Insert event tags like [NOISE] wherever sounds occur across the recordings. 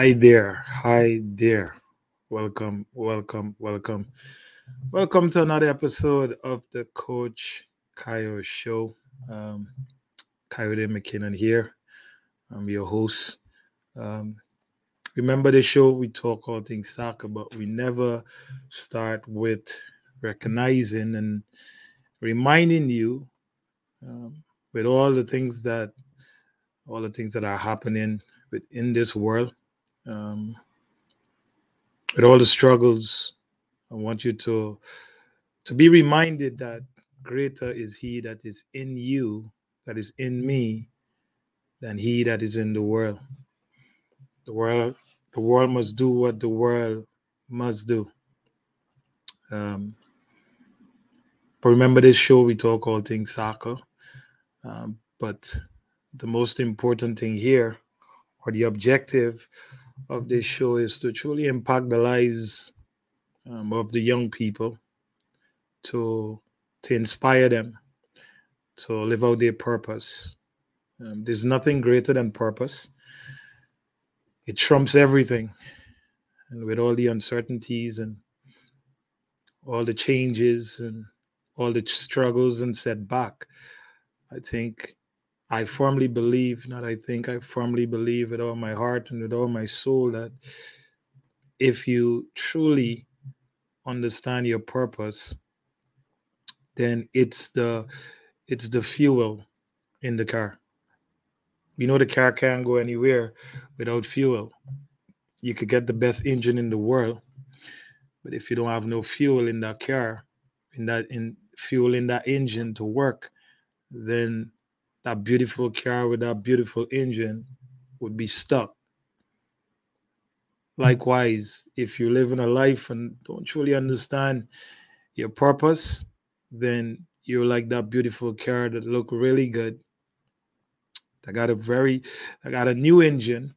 Hi there. Hi there. Welcome, welcome, welcome. Welcome to another episode of the Coach Kyle Show. Um, Kayode McKinnon here. I'm your host. Um, remember the show, we talk all things soccer, but we never start with recognizing and reminding you um, with all the things that all the things that are happening within this world um, with all the struggles i want you to to be reminded that greater is he that is in you that is in me than he that is in the world. The world the world must do what the world must do. Um, but remember this show we talk all things soccer. Um, but the most important thing here or the objective of this show is to truly impact the lives um, of the young people, to to inspire them to live out their purpose. Um, there's nothing greater than purpose. It trumps everything, and with all the uncertainties and all the changes and all the struggles and setback, I think I firmly believe, not I think, I firmly believe with all my heart and with all my soul that if you truly understand your purpose, then it's the it's the fuel in the car. You know the car can't go anywhere without fuel. You could get the best engine in the world, but if you don't have no fuel in that car, in that in fuel in that engine to work, then that beautiful car with that beautiful engine would be stuck. Likewise, if you're living a life and don't truly understand your purpose, then you're like that beautiful car that look really good. I got a very, I got a new engine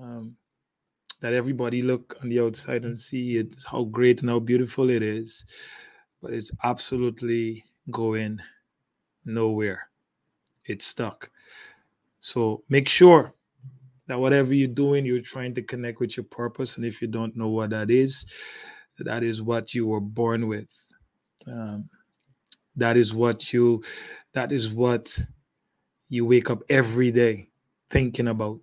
um, that everybody look on the outside and see it how great and how beautiful it is, but it's absolutely going nowhere it's stuck. So make sure that whatever you're doing, you're trying to connect with your purpose. And if you don't know what that is, that is what you were born with. Um, that is what you, that is what you wake up every day thinking about.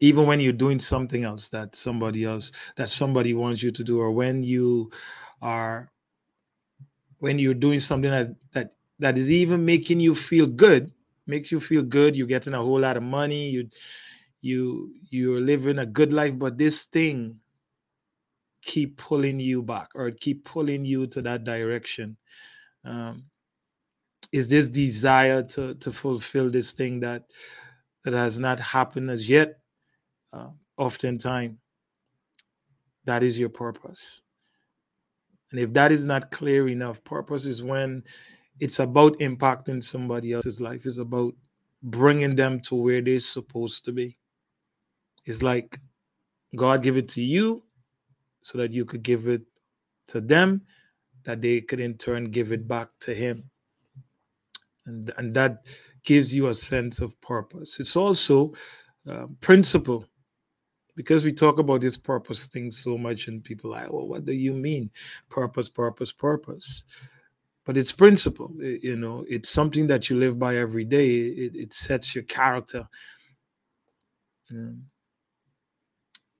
Even when you're doing something else that somebody else, that somebody wants you to do, or when you are, when you're doing something that that that is even making you feel good makes you feel good you're getting a whole lot of money you you you're living a good life but this thing keep pulling you back or keep pulling you to that direction. Um, is this desire to to fulfill this thing that that has not happened as yet? Uh, oftentimes that is your purpose. And if that is not clear enough purpose is when it's about impacting somebody else's life. It's about bringing them to where they're supposed to be. It's like God give it to you so that you could give it to them, that they could in turn give it back to Him. And, and that gives you a sense of purpose. It's also uh, principle because we talk about this purpose thing so much, and people are like, well, what do you mean? Purpose, purpose, purpose but it's principle you know it's something that you live by every day it, it sets your character.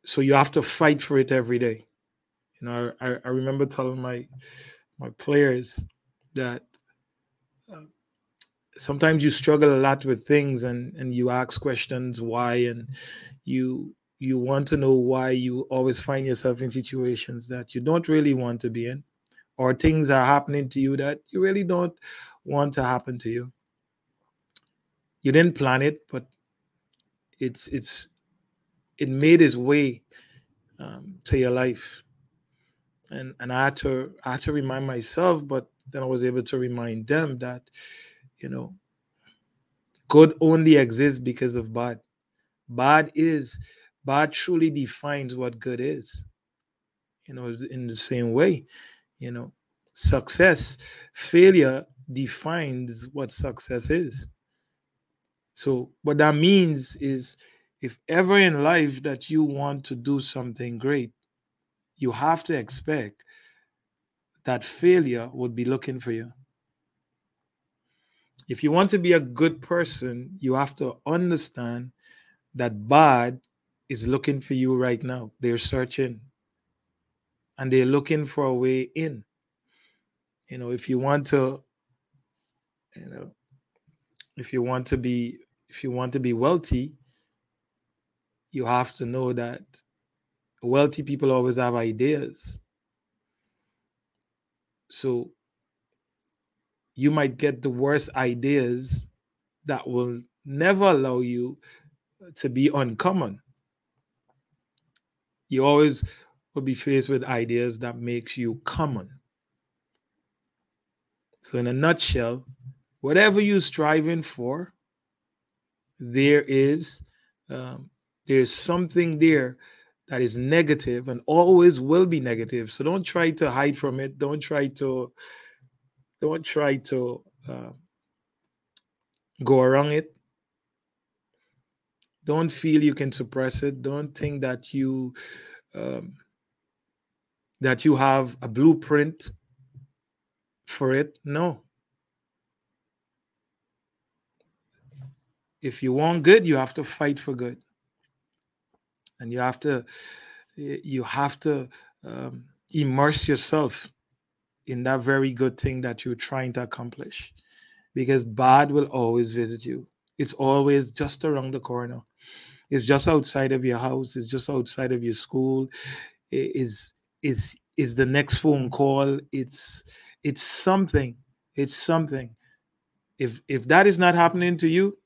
So you have to fight for it every day. You know i, I remember telling my my players that uh, sometimes you struggle a lot with things and and you ask questions why and you you want to know why you always find yourself in situations that you don't really want to be in or things are happening to you that you really don't want to happen to you. You didn't plan it, but it's it's it made its way um, to your life, and and I had to I had to remind myself, but then I was able to remind them that, you know, good only exists because of bad. Bad is bad truly defines what good is. You know, in the same way, you know, success, failure defines what success is. So, what that means is if ever in life that you want to do something great, you have to expect that failure would be looking for you. If you want to be a good person, you have to understand that bad is looking for you right now. They're searching and they're looking for a way in. You know, if you want to, you know, if you want to be if you want to be wealthy, you have to know that wealthy people always have ideas. So you might get the worst ideas that will never allow you to be uncommon. You always will be faced with ideas that makes you common. So in a nutshell, whatever you're striving for, there is um, there's something there that is negative and always will be negative. So don't try to hide from it. Don't try to don't try to uh, go around it. Don't feel you can suppress it. Don't think that you um, that you have a blueprint for it. No. If you want good, you have to fight for good. And you have to you have to um, immerse yourself in that very good thing that you're trying to accomplish. Because bad will always visit you. It's always just around the corner. It's just outside of your house. It's just outside of your school. It is is it's the next phone call it's it's something it's something if if that is not happening to you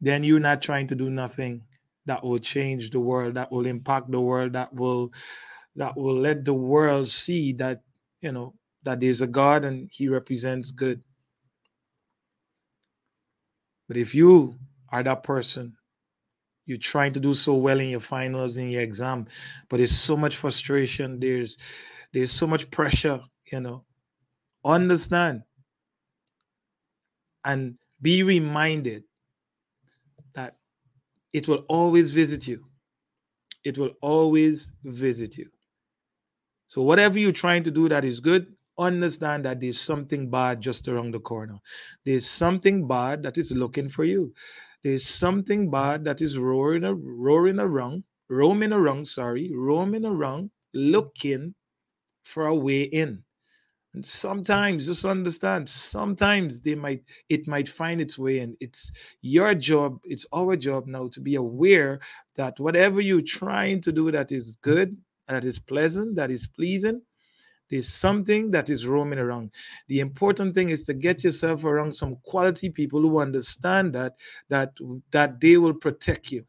then you're not trying to do nothing that will change the world, that will impact the world, that will that will let the world see that you know that there's a God and He represents good. But if you are that person, you're trying to do so well in your finals in your exam, but there's so much frustration, there's there's so much pressure, you know. Understand and be reminded that it will always visit you. It will always visit you. So, whatever you're trying to do that is good, understand that there's something bad just around the corner. There's something bad that is looking for you. There's something bad that is roaring, roaring around, roaming around, sorry, roaming around, looking for a way in. And sometimes, just understand, sometimes they might it might find its way in. It's your job, it's our job now to be aware that whatever you're trying to do that is good, that is pleasant, that is pleasing, there's something that is roaming around. The important thing is to get yourself around some quality people who understand that that that they will protect you.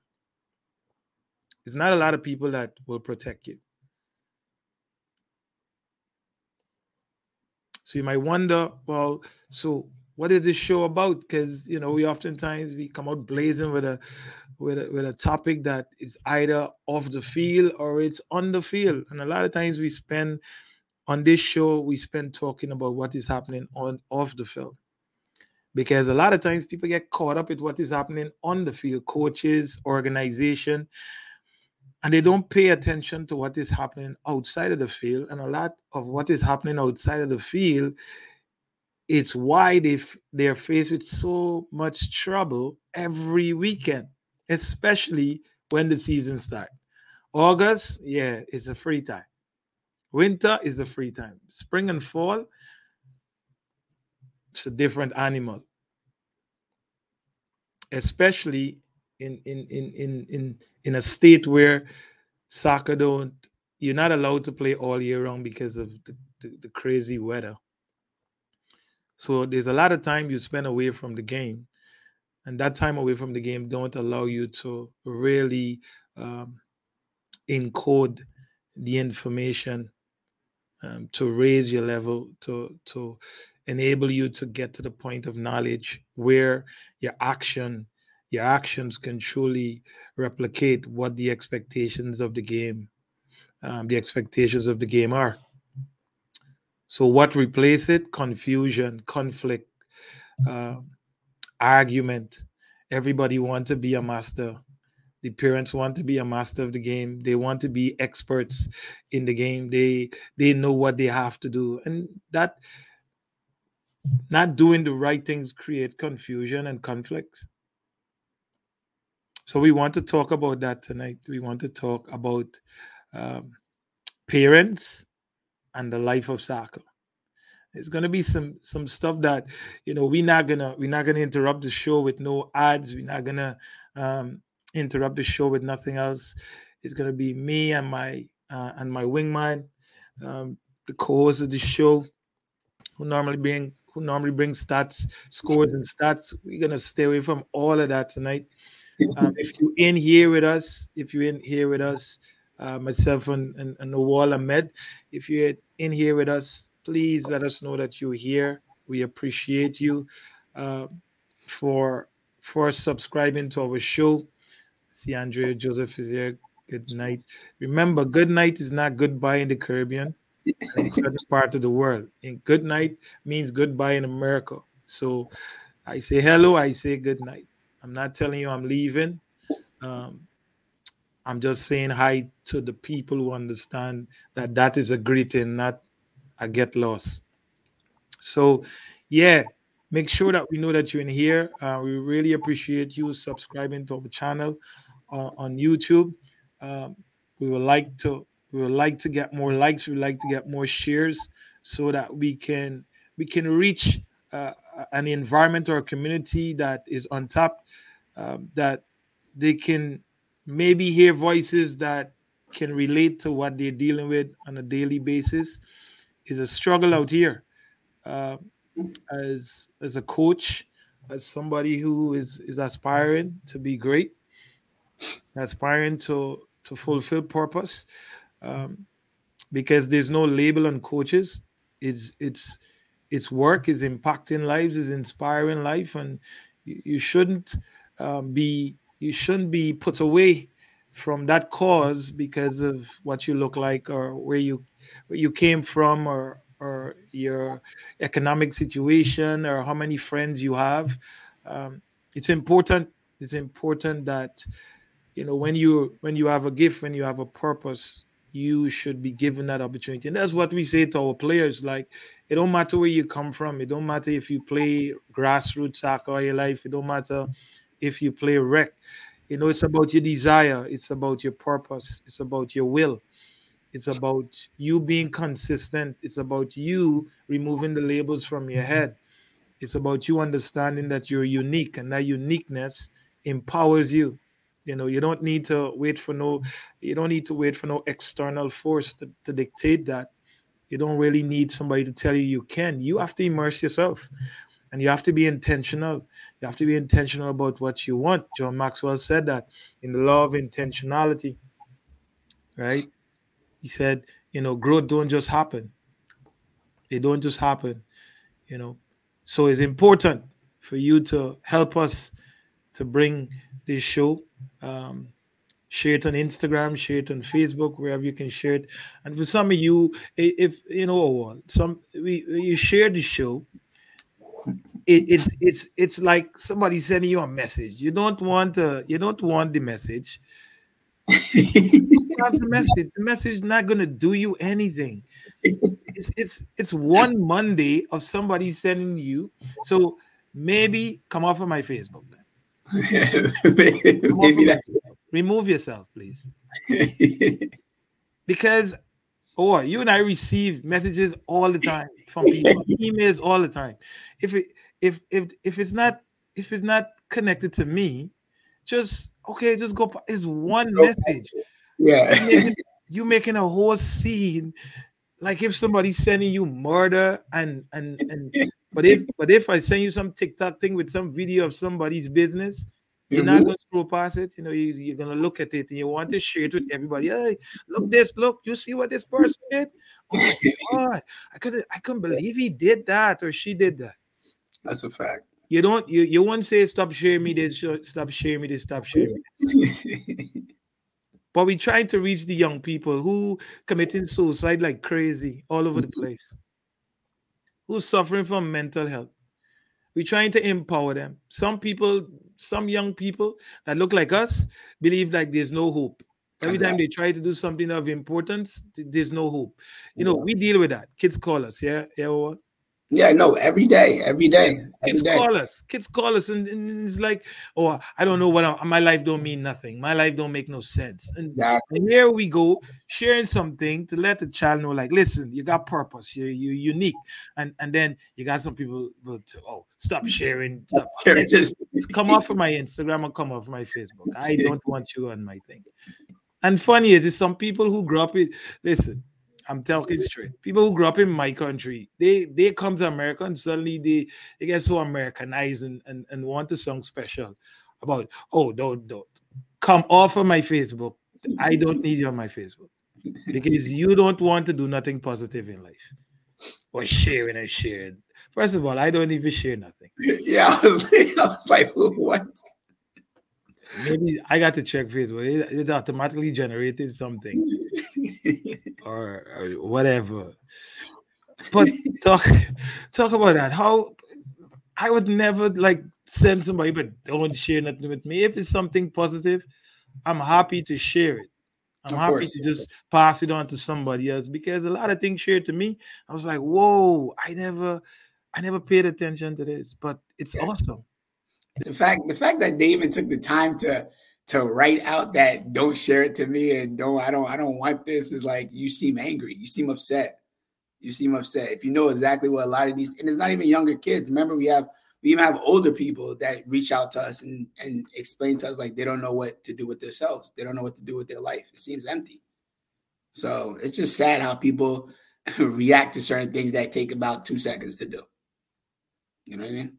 It's not a lot of people that will protect you. So you might wonder, well, so what is this show about? Because you know, we oftentimes we come out blazing with a with a, with a topic that is either off the field or it's on the field, and a lot of times we spend on this show we spend talking about what is happening on off the field. Because a lot of times people get caught up with what is happening on the field coaches organization and they don't pay attention to what is happening outside of the field. And a lot of what is happening outside of the field it's why they they're faced with so much trouble every weekend especially when the season starts august yeah it's a free time winter is a free time. Spring and fall it's a different animal. Especially in in in in in in a state where soccer don't you're not allowed to play all year round because of the, the, the, crazy weather. So there's a lot of time you spend away from the game and that time away from the game don't allow you to really um, encode the information um, to raise your level, to to enable you to get to the point of knowledge where your action, your actions can truly replicate what the expectations of the game, um, the expectations of the game are. So what replace it? Confusion, conflict, um, argument. Everybody want to be a master. The parents want to be a master of the game. They want to be experts in the game. They they know what they have to do, and that not doing the right things create confusion and conflicts. So we want to talk about that tonight. We want to talk about um, parents and the life of soccer. It's gonna be some some stuff that you know we're not gonna we're not gonna interrupt the show with no ads. We're not gonna um, interrupt the show with nothing else. It's gonna be me and my uh, and my wingman, um, the co-host of the show, who normally bring who normally bring stats, scores, and stats. We're gonna stay away from all of that tonight. Um, if you're in here with us, if you're in here with us, uh, myself and, and, and Nawal Ahmed, if you're in here with us, please let us know that you're here. We appreciate you uh, for for subscribing to our show. See, Andrea Joseph is here. Good night. Remember, good night is not goodbye in the Caribbean. It's other [LAUGHS] part of the world. And good night means goodbye in America. So I say hello, I say good night. I'm not telling you I'm leaving. Um, I'm just saying hi to the people who understand that that is a greeting, not I get lost. So, yeah, make sure that we know that you're in here. Uh, we really appreciate you subscribing to our channel uh, on YouTube. Um, we would like to we would like to get more likes. We like to get more shares so that we can we can reach uh, an environment or a community that is on top um, that they can maybe hear voices that can relate to what they're dealing with on a daily basis is a struggle out here. Uh, as as a coach, as somebody who is is aspiring to be great, aspiring to to fulfill purpose, um, because there's no label on coaches. It's it's its work is impacting lives, is inspiring life, and you, you shouldn't um, be you shouldn't be put away from that cause because of what you look like or where you where you came from or or your economic situation or how many friends you have. Um, it's important. It's important that you know when you when you have a gift, when you have a purpose, you should be given that opportunity. And that's what we say to our players. Like it don't matter where you come from. It don't matter if you play grassroots soccer all your life. It don't matter if you play rec. You know, it's about your desire. It's about your purpose. It's about your will it's about you being consistent. It's about you removing the labels from your head. It's about you understanding that you're unique and that uniqueness empowers you. You know, you don't need to wait for no, you don't need to wait for no external force to, to dictate that. You don't really need somebody to tell you you can. You have to immerse yourself and you have to be intentional. You have to be intentional about what you want. John Maxwell said that in the law of intentionality, right? he said, you know, growth don't just happen. They don't just happen, you know. So it's important for you to help us to bring this show. Um, share it on Instagram, share it on Facebook, wherever you can share it. And for some of you, if you know, some we you share the show, it, it's it's it's like somebody sending you a message. You don't want to, you don't want the message. That's the message. The message is not to do you anything. It's, it's it's one Monday of somebody sending you. So maybe come off of my Facebook. [LAUGHS] maybe that's remove yourself, please. [LAUGHS] because or you and I receive messages all the time from people, [LAUGHS] emails all the time. If it if if if it's not if it's not connected to me, just okay, just go. It's one message. Yeah. You making, you making a whole scene. Like if somebody's sending you murder and and and but if but if I send you some TikTok thing with some video of somebody's business, You're mm-hmm. not gonna scroll past it. You know, you, are gonna look at it and you want to share it with everybody. Hey, look this, look, you see what this person did? Oh my [LAUGHS] god, I couldn't I couldn't believe he did that or she did that. That's a fact. You don't you you won't say stop sharing me this, stop sharing me this, stop sharing me but we trying to reach the young people who committing suicide like crazy all over the mm-hmm. place, who's suffering from mental health. We're trying to empower them. Some people, some young people that look like us, believe like there's no hope. Every time they try to do something of importance, there's no hope. You know, we deal with that. Kids call us, yeah, yeah. What? Yeah, no, every day, every day. Every Kids day. call us. Kids call us, and, and, it's like, oh, I don't know what I, my life don't mean nothing. My life don't make no sense. And, exactly. here we go, sharing something to let the child know, like, listen, you got purpose. You're you unique. And and then you got some people to, oh, stop sharing, stop. [LAUGHS] [LAUGHS] come off of my Instagram and come off of my Facebook. I don't [LAUGHS] want you on my thing. And funny is, it's some people who grew up in. Listen, I'm talking straight. People who grew up in my country, they they come to America and suddenly they, they get so Americanized and, and, and want to song special about, oh, don't, don't come off of my Facebook. I don't need you on my Facebook because you don't want to do nothing positive in life or sharing and sharing. First of all, I don't even share nothing. [LAUGHS] Yeah, I was, [LAUGHS] I was like, [LAUGHS] what? Maybe I got to check Facebook. It, it automatically generated something [LAUGHS] or, or, whatever. But talk talk about that. How I would never like send somebody, but don't share nothing with me. If it's something positive, I'm happy to share it. I'm of happy course. to just pass it on to somebody else because a lot of things shared to me. I was like, whoa, I never, I never paid attention to this, but it's yeah. [LAUGHS] awesome the fact the fact that David took the time to to write out that don't share it to me and don't I don't I don't want this is like you seem angry, you seem upset. You seem upset. If you know exactly what a lot of these and it's not even younger kids. Remember, we have we even have older people that reach out to us and and explain to us like they don't know what to do with themselves. They don't know what to do with their life. It seems empty. So it's just sad how people [LAUGHS] react to certain things that take about two seconds to do. You know what I mean?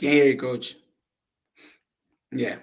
Can't hear you, coach. Yeah.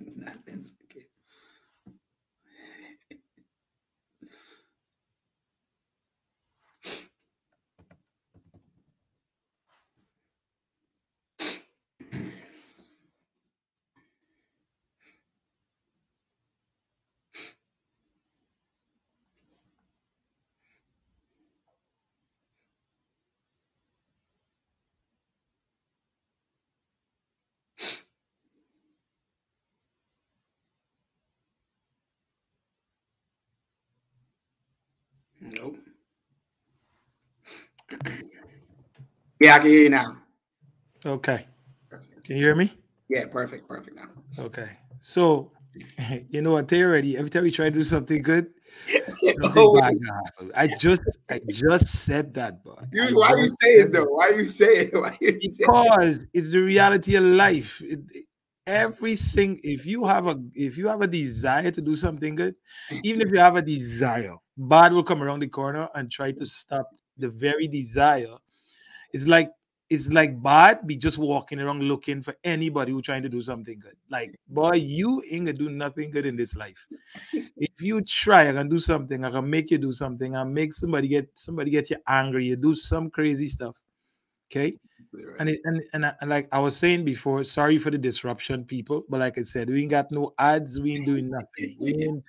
Nothing. Nope. yeah, I can hear you now. Okay. Perfect. Can you hear me? Yeah, perfect, perfect now. Okay. So, [LAUGHS] you know what? They already every time we try to do something good, [LAUGHS] oh. I just I just said that, boy. why why you saying it though? Why are you saying? it? [LAUGHS] Why you because it's the reality of life. It, every single if you have a if you have a desire to do something good, even if you have a desire, bad will come around the corner and try to stop the very desire. It's like it's like bad be just walking around looking for anybody who trying to do something good. Like, boy, you ain't gonna do nothing good in this life. [LAUGHS] if you try, I can do something, I can make you do something, I make somebody get somebody get you angry, you do some crazy stuff. Okay. Right. And it, and and, and like I was saying before, sorry for the disruption, people. But like I said, we ain't got no ads. We ain't doing nothing. We [LAUGHS] ain't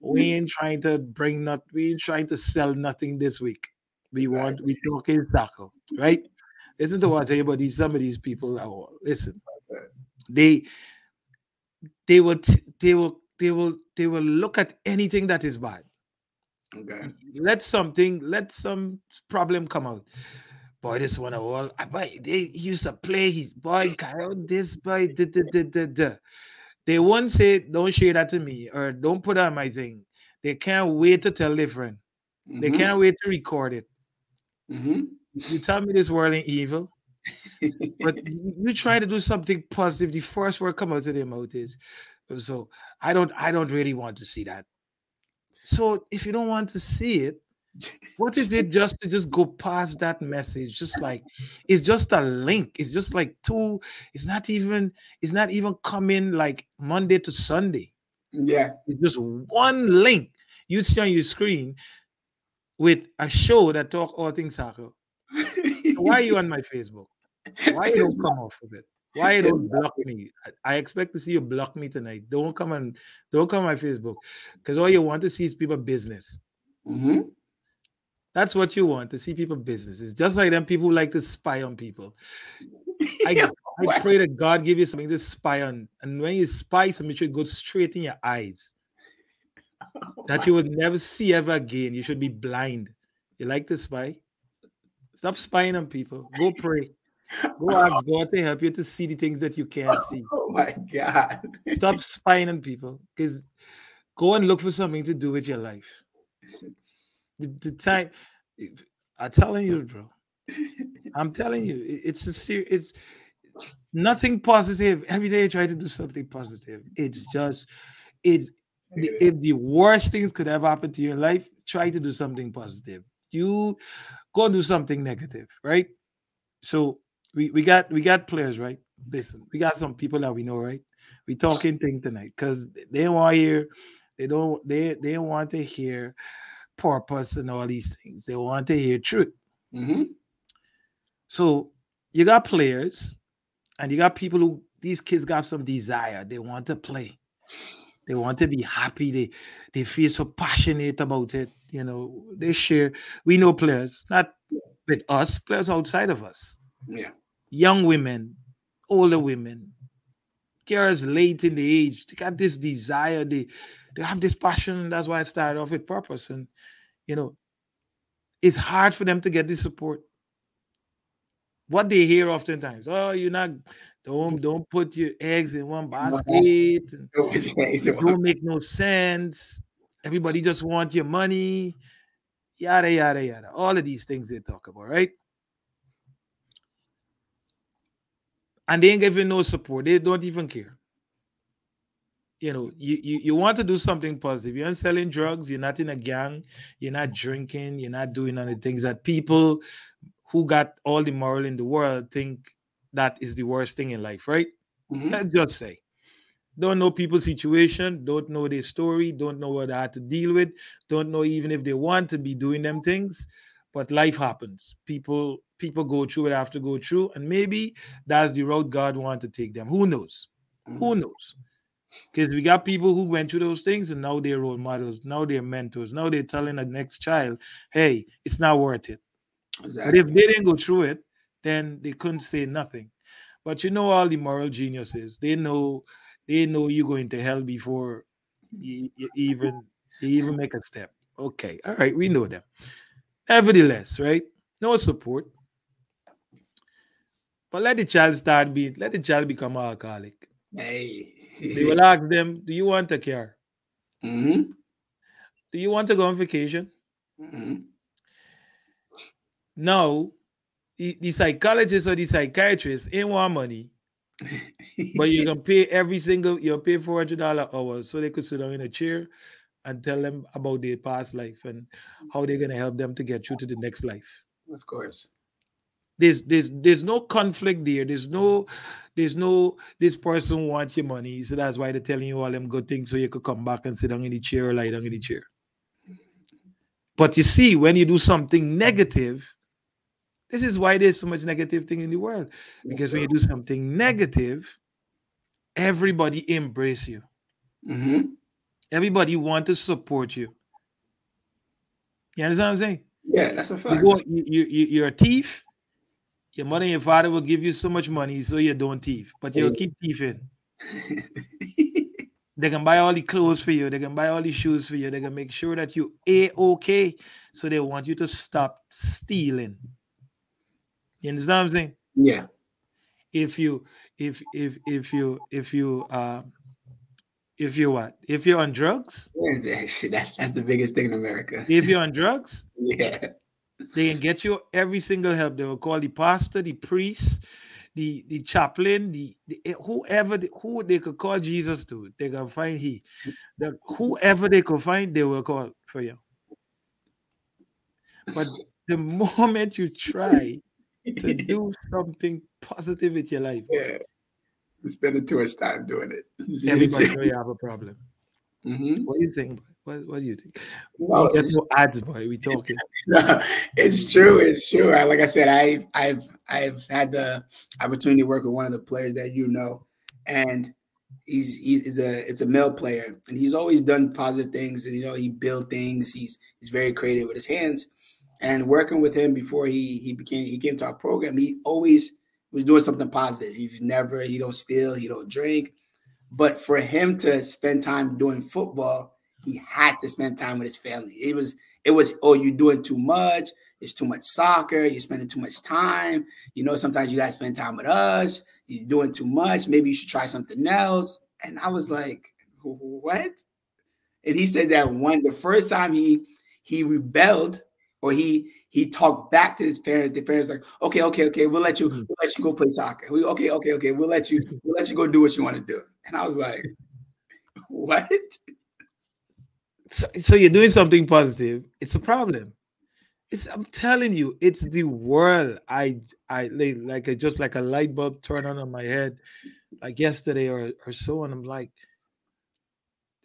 we ain't trying to bring not. We ain't trying to sell nothing this week. We want we talking soccer, right? Listen to what I tell you about these some of these people. Oh, listen, they they will they will they will they will look at anything that is bad. okay. Let something let some problem come out. Boy, this one of all. I boy, they used to play his boy [LAUGHS] Kyle. This boy, da, da, da, da, da. they won't say, "Don't share that to me" or "Don't put on my thing." They can't wait to tell their friend. They Mhm, can't wait to record it. mhm. You tell me this world ain't evil, but [LAUGHS] you, you try to do something positive. The first word come out of their mouth is, "So I don't, I don't really want to see that." So if you don't want to see it, what is it just to just go past that message? Just like it's just a link. It's just like two it's not even it's not even coming like monday to sunday. Yeah. it's just one link. You see on your screen with a show that talk all things soccer. Why are you on my facebook? Why you don't come off of it? Why you don't block me? I, expect to see you block me tonight. Don't come on don't come on my facebook. Because all you want to see is people business. Mhm. That's what you want to see people business. It's just like them people who like to spy on people. I, [LAUGHS] I pray that God give you something to spy on. And when you spy something, it should go straight in your eyes [LAUGHS] that you would never see ever again. You should be blind. You like to spy? Stop spying on people. Go [LAUGHS] pray. Go ask God to help you to see the things that you can't see. Oh my God. Stop spying on people. Because go and look for something to do with your life. The, the time I'm telling you, bro. [LAUGHS] I'm telling you, it- it's a serious. It's nothing positive. Every day I try to do something positive. It's just, it's the, if the worst things could ever happen to your life, try to do something positive. You go do something negative, right? So we, we got we got players, right? Listen, we got some people that we know, right? We talking thing tonight because they want to hear, they don't they they don't want to hear purpose and all these things. They want to hear truth. hmm So you got players and you got people who these kids got some desire. They want to play. They want to be happy. They they feel so passionate about it. You know, they share. We know players, not with us, players outside of us. Yeah. Young women, older women, girls late in the age, they got this desire, they they have this passion, that's why I started off with purpose. And you know, it's hard for them to get this support. What they hear oftentimes oh you're not don't don't put your eggs in one basket. [LAUGHS] it don't make no sense. Everybody just want your money. Yada yada yada. All of these things they talk about right? And they ain't giving no support. They don't even care you know you, you you want to do something positive you're not selling drugs you're not in a gang you're not drinking you're not doing any things that people who got all the moral in the world think that is the worst thing in life, right? Mhm. Let's just say. Don't know people's situation, don't know their story, don't know what they had to deal with, don't know even if they want to be doing them things. But life happens. People people go through what they have to go through, and maybe that's the road God want to take them. Who knows? Who knows? Because we got people who went through those things and now they're role models, now they're mentors, now they're telling the next child, hey, it's not worth it. But if they didn't go through it, then they couldn't say nothing. But you know, all the moral geniuses, they know they know you're going to hell before you, you even you even make a step. Okay, all right, we know them. Nevertheless, right? No support. But let the child start being let the child become alcoholic. Hey. They will ask them, Do you want a car? hmm Do you want to go on vacation? hmm No, the, the psychologist or the psychiatrist ain't want money. but you can pay every single you'll pay four hundred dollar hour so they could sit down in a chair and tell them about their past life and how they're gonna help them to get you to the next life. Of course. There's there's there's no conflict there. There's no there's no this person wants your money. So that's why they're telling you all them good things so you could come back and sit down in the chair or lie down in the chair. But you see, when you do something negative, this is why there's so much negative thing in the world. Because when you do something negative, everybody embrace you. hmm Everybody want to support you. You understand what I'm saying? Yeah, that's a You fact. you, you, you- you're a thief. Your mother and your father will give you so much money, so you don't thief, but you'll keep thieving. [LAUGHS] They can buy all the clothes for you. They can buy all the shoes for you. They can make sure that you a okay. So they want you to stop stealing. You understand what I'm saying? yeah. If you, if if if you if you uh, if you what? If you're on drugs, Where's that [LAUGHS] shit? That's that's the biggest thing in America. if you're on drugs, [LAUGHS] Yeah. They can get you every single help. They will call the pastor, the priest, the the chaplain, the, the eh, whoever the, who they could call Jesus to. They can find he. The, whoever they could find, they will call for you. But the moment you try to do something positive with your life, yeah. you're spending too much time doing it. everybody [LAUGHS] know you have a problem. Mhm. What do you think? What, what do you think? Well, ads, boy. We talking. [LAUGHS] No, it's true. It's true. I, like I said, I've I've I've had the opportunity to work with one of the players that you know, and he's he's a it's a male player, and he's always done positive things. And, you know, he built things. He's he's very creative with his hands. And working with him before he he became he came to our program, he always was doing something positive. He's never he don't steal, he don't drink. But for him to spend time doing football, he had to spend time with his family. It was it was oh you're doing too much. It's too much soccer. You're spending too much time. You know sometimes you guys spend time with us. You're doing too much. Maybe you should try something else. And i was like what? And he said that one the first time he he rebelled or he he talked back to his parents the parents like okay okay okay we'll let you mm-hmm. we'll let you go play soccer. We, okay okay okay we'll let you we'll let you go do what you want to do. And i was like [LAUGHS] what so, so you're doing something positive. It's a problem. It's i'm telling you it's the world. I i like, a, just like a light bulb turn on on my head like yesterday or or so and i'm like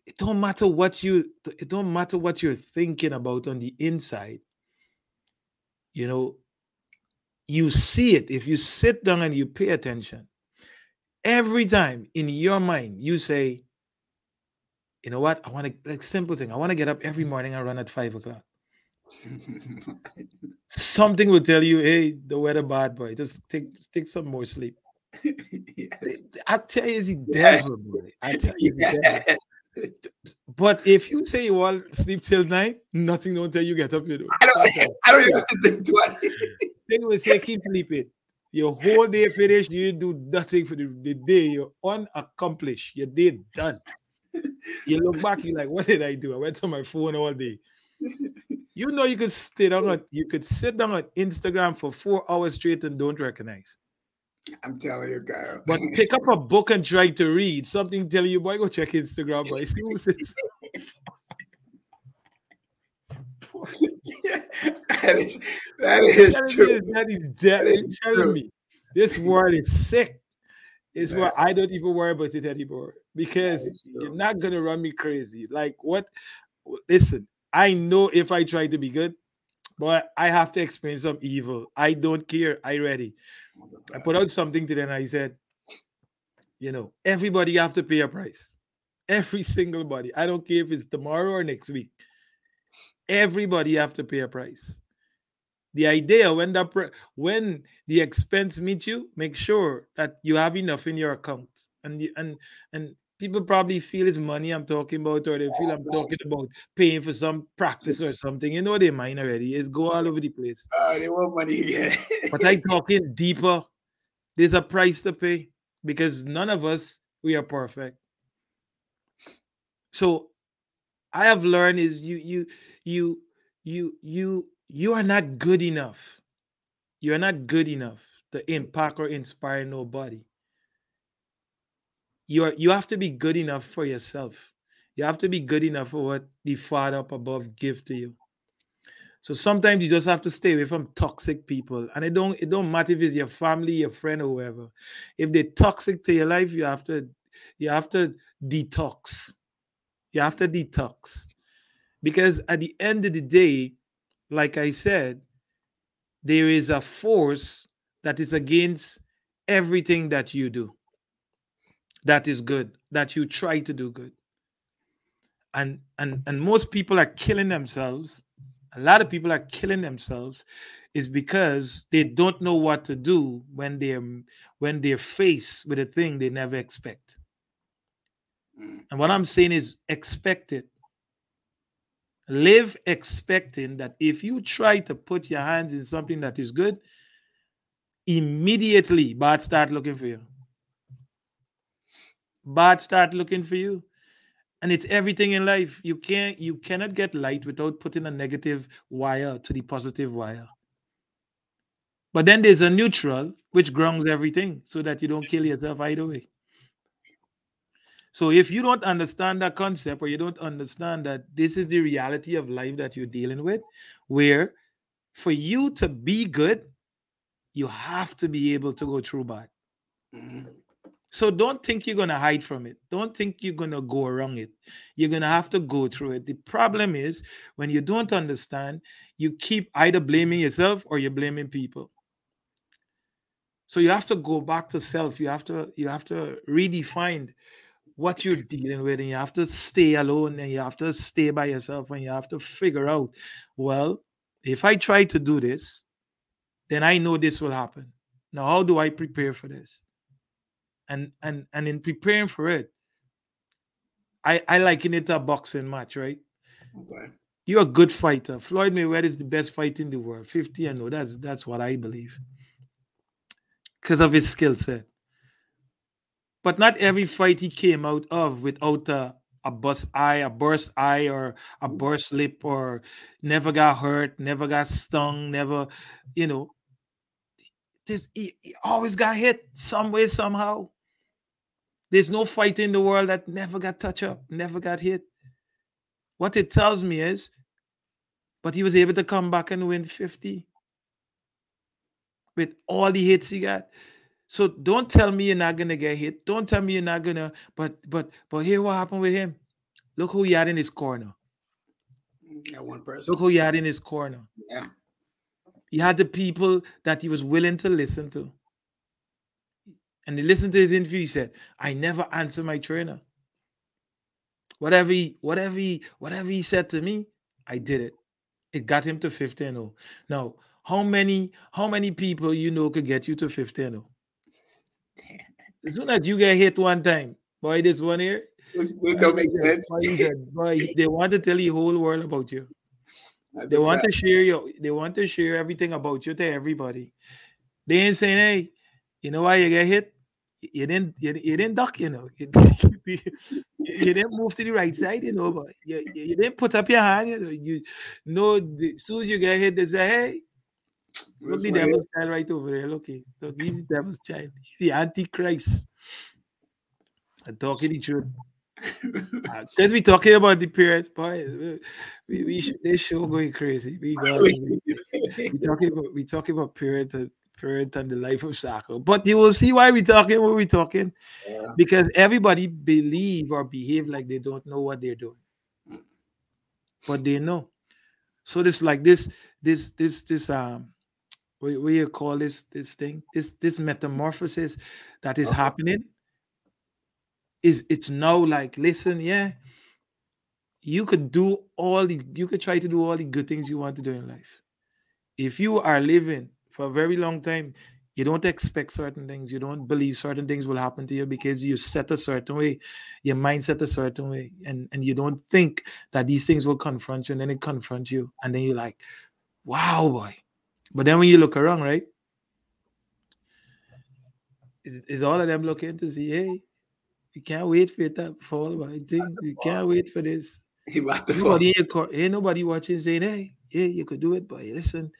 it don't matter what you it don't matter what you're thinking about on the inside. You know you see it. If you sit down and you pay attention every time in your mind you say you know what? I want to like simple thing. I want to get up every morning and run at five o'clock. Something will tell you, hey, the weather bad, boy. Just take take some more sleep. [LAUGHS] yeah. I tell you, it's the Yes. devil, boy. I tell you, devil. But if you say you want to sleep till nine, nothing don't tell you get up. You know, I don't, I don't even think [LAUGHS] I. they will say keep sleeping. Your whole day finished. You do nothing for the, the day. You're unaccomplished. Your day done. You look back, you're like, what did I do? I went on my phone all day. You know, you could sit down on you could sit down on Instagram for four hours straight and don't recognize. I'm telling you, girl. But pick up a book and try to read something. Tell you, boy, go check Instagram, boy. [LAUGHS] See who's this? Yeah, that is that is Telling true. me That is dead. That is telling true. me this world is sick. It's Yeah. where I don't even worry about it anymore because is you're not gonna run me crazy. Like what? Listen, I know if I try to be good, but I have to experience some evil. I don't care. I ready. I put out something today and I said, you know, everybody have to pay a price. Every single body. I don't care if it's tomorrow or next week. Everybody have to pay a price. The idea when the pr- when the expense meet you, make sure that you have enough in your account. And you, and and people probably feel it's money I'm talking about, or they feel I'm talking about paying for some practice or something. You know they mind already. It's go all over the place. Oh, they want money [LAUGHS] again. But i'm talking deeper. There's a price to pay because none of us we are perfect. So I have learned is you you you you you you are not good enough. You are not good enough to impact or inspire nobody. you are you have to be good enough for yourself. You have to be good enough for what the Father up above give to you. So sometimes you just have to stay away from toxic people. And it don't it don't matter if it's your family, your friend, or whoever. If they're toxic to your life, you have to you have to detox. You have to detox. Because at the end of the day, like I said, there is a force that is against everything that you do that is good, that you try to do good. And and and most people are killing themselves. A lot of people are killing themselves is because they don't know what to do when they're when they're faced with a thing they never expect. Mm. And what I'm saying is expect it. Live expecting that if you try to put your hands in something that is good, immediately bad start looking for you. Bad start looking for you. And it's everything in life. You can't you cannot get light without putting a negative wire to the positive wire. But then there's a neutral which grounds everything so that you don't kill yourself either way. So if you don't understand that concept or you don't understand that this is the reality of life that you're dealing with, where for you to be good, you have to be able to go through bad. Mhm. So don't think you're gonna hide from it. Don't think you're gonna go around it. You're gonna have to go through it. The problem is when you don't understand, you keep either blaming yourself or you're blaming people. So you have to go back to self. You have to you have to redefine what you're dealing with, and you have to stay alone and you have to stay by yourself and you have to figure out, well, if I try to do this, then I know this will happen. Now, how do I prepare for this? And and and in preparing for it, I I liken it to a boxing match, right? Okay. You're a good fighter. Floyd Mayweather is the best fighter in the world. 50 and no, that's that's what I believe. Because of his skill set. But not every fight he came out of without a, a bust eye, a burst eye, or a mm. burst lip, or never got hurt, never got stung, never, you know. This he, he always got hit some way, somehow. There's no fight in the world that never got touch up, never got hit. What it tells me is, but he was able to come back and win 50 with all the hits he got. So don't tell me you're not gonna get hit. Don't tell me you're not gonna. But but but here what happened with him? Look who he had in his corner. Mm, got one person. Look who he had in his corner. Yeah. He had the people that he was willing to listen to. And he listened to his interview. He said, "I never answer my trainer. Whatever he, whatever he, whatever he said to me, I did it. It got him to 50 and 0. Now, how many, how many people you know could get you to 50 and 0? Damn. As soon as you get hit one time, boy, this one here, this don't make sense. boy, he [LAUGHS] said, boy, they want to tell the whole world about you. They want to share you. They want to share everything about you to everybody. They ain't saying, "Hey, you know why you get hit? You didn't. You, you didn't duck. You know, [LAUGHS] you, you- you didn't move to the right side. You know, but you, you didn't put up your hand. You know, you know. The, as soon as you get hit, they say, "Hey, look [LAUGHS] This the devil's child right over there. Look, it. look, he's the devil's child. He's the antichrist." I'm talking the truth. Because we talking about the parents, boy. We, we this show going crazy. We [LAUGHS] got we, we talking about we talking about parent and parent and the life of soccer. But you will see why we talking what we talking Yeah. because everybody believe or behave like they don't know what they're doing, but they know. So this like this this this this um what, what you call this this thing this this metamorphosis that is Uh-huh. happening is it's now like listen yeah you could do all the you could try to do all the good things you want to do in life if you are living for a very long time you don't expect certain things you don't believe certain things will happen to you because you set a certain way your mindset a certain way and and you don't think that these things will confront you and then it confronts you and then you're like wow boy but then when you look around right is, is all of them looking to see hey you can't wait for it to fall but I think you can't wait for this He about to fall. Nobody ain't nobody watching saying, hey, yeah, you could do it, but listen,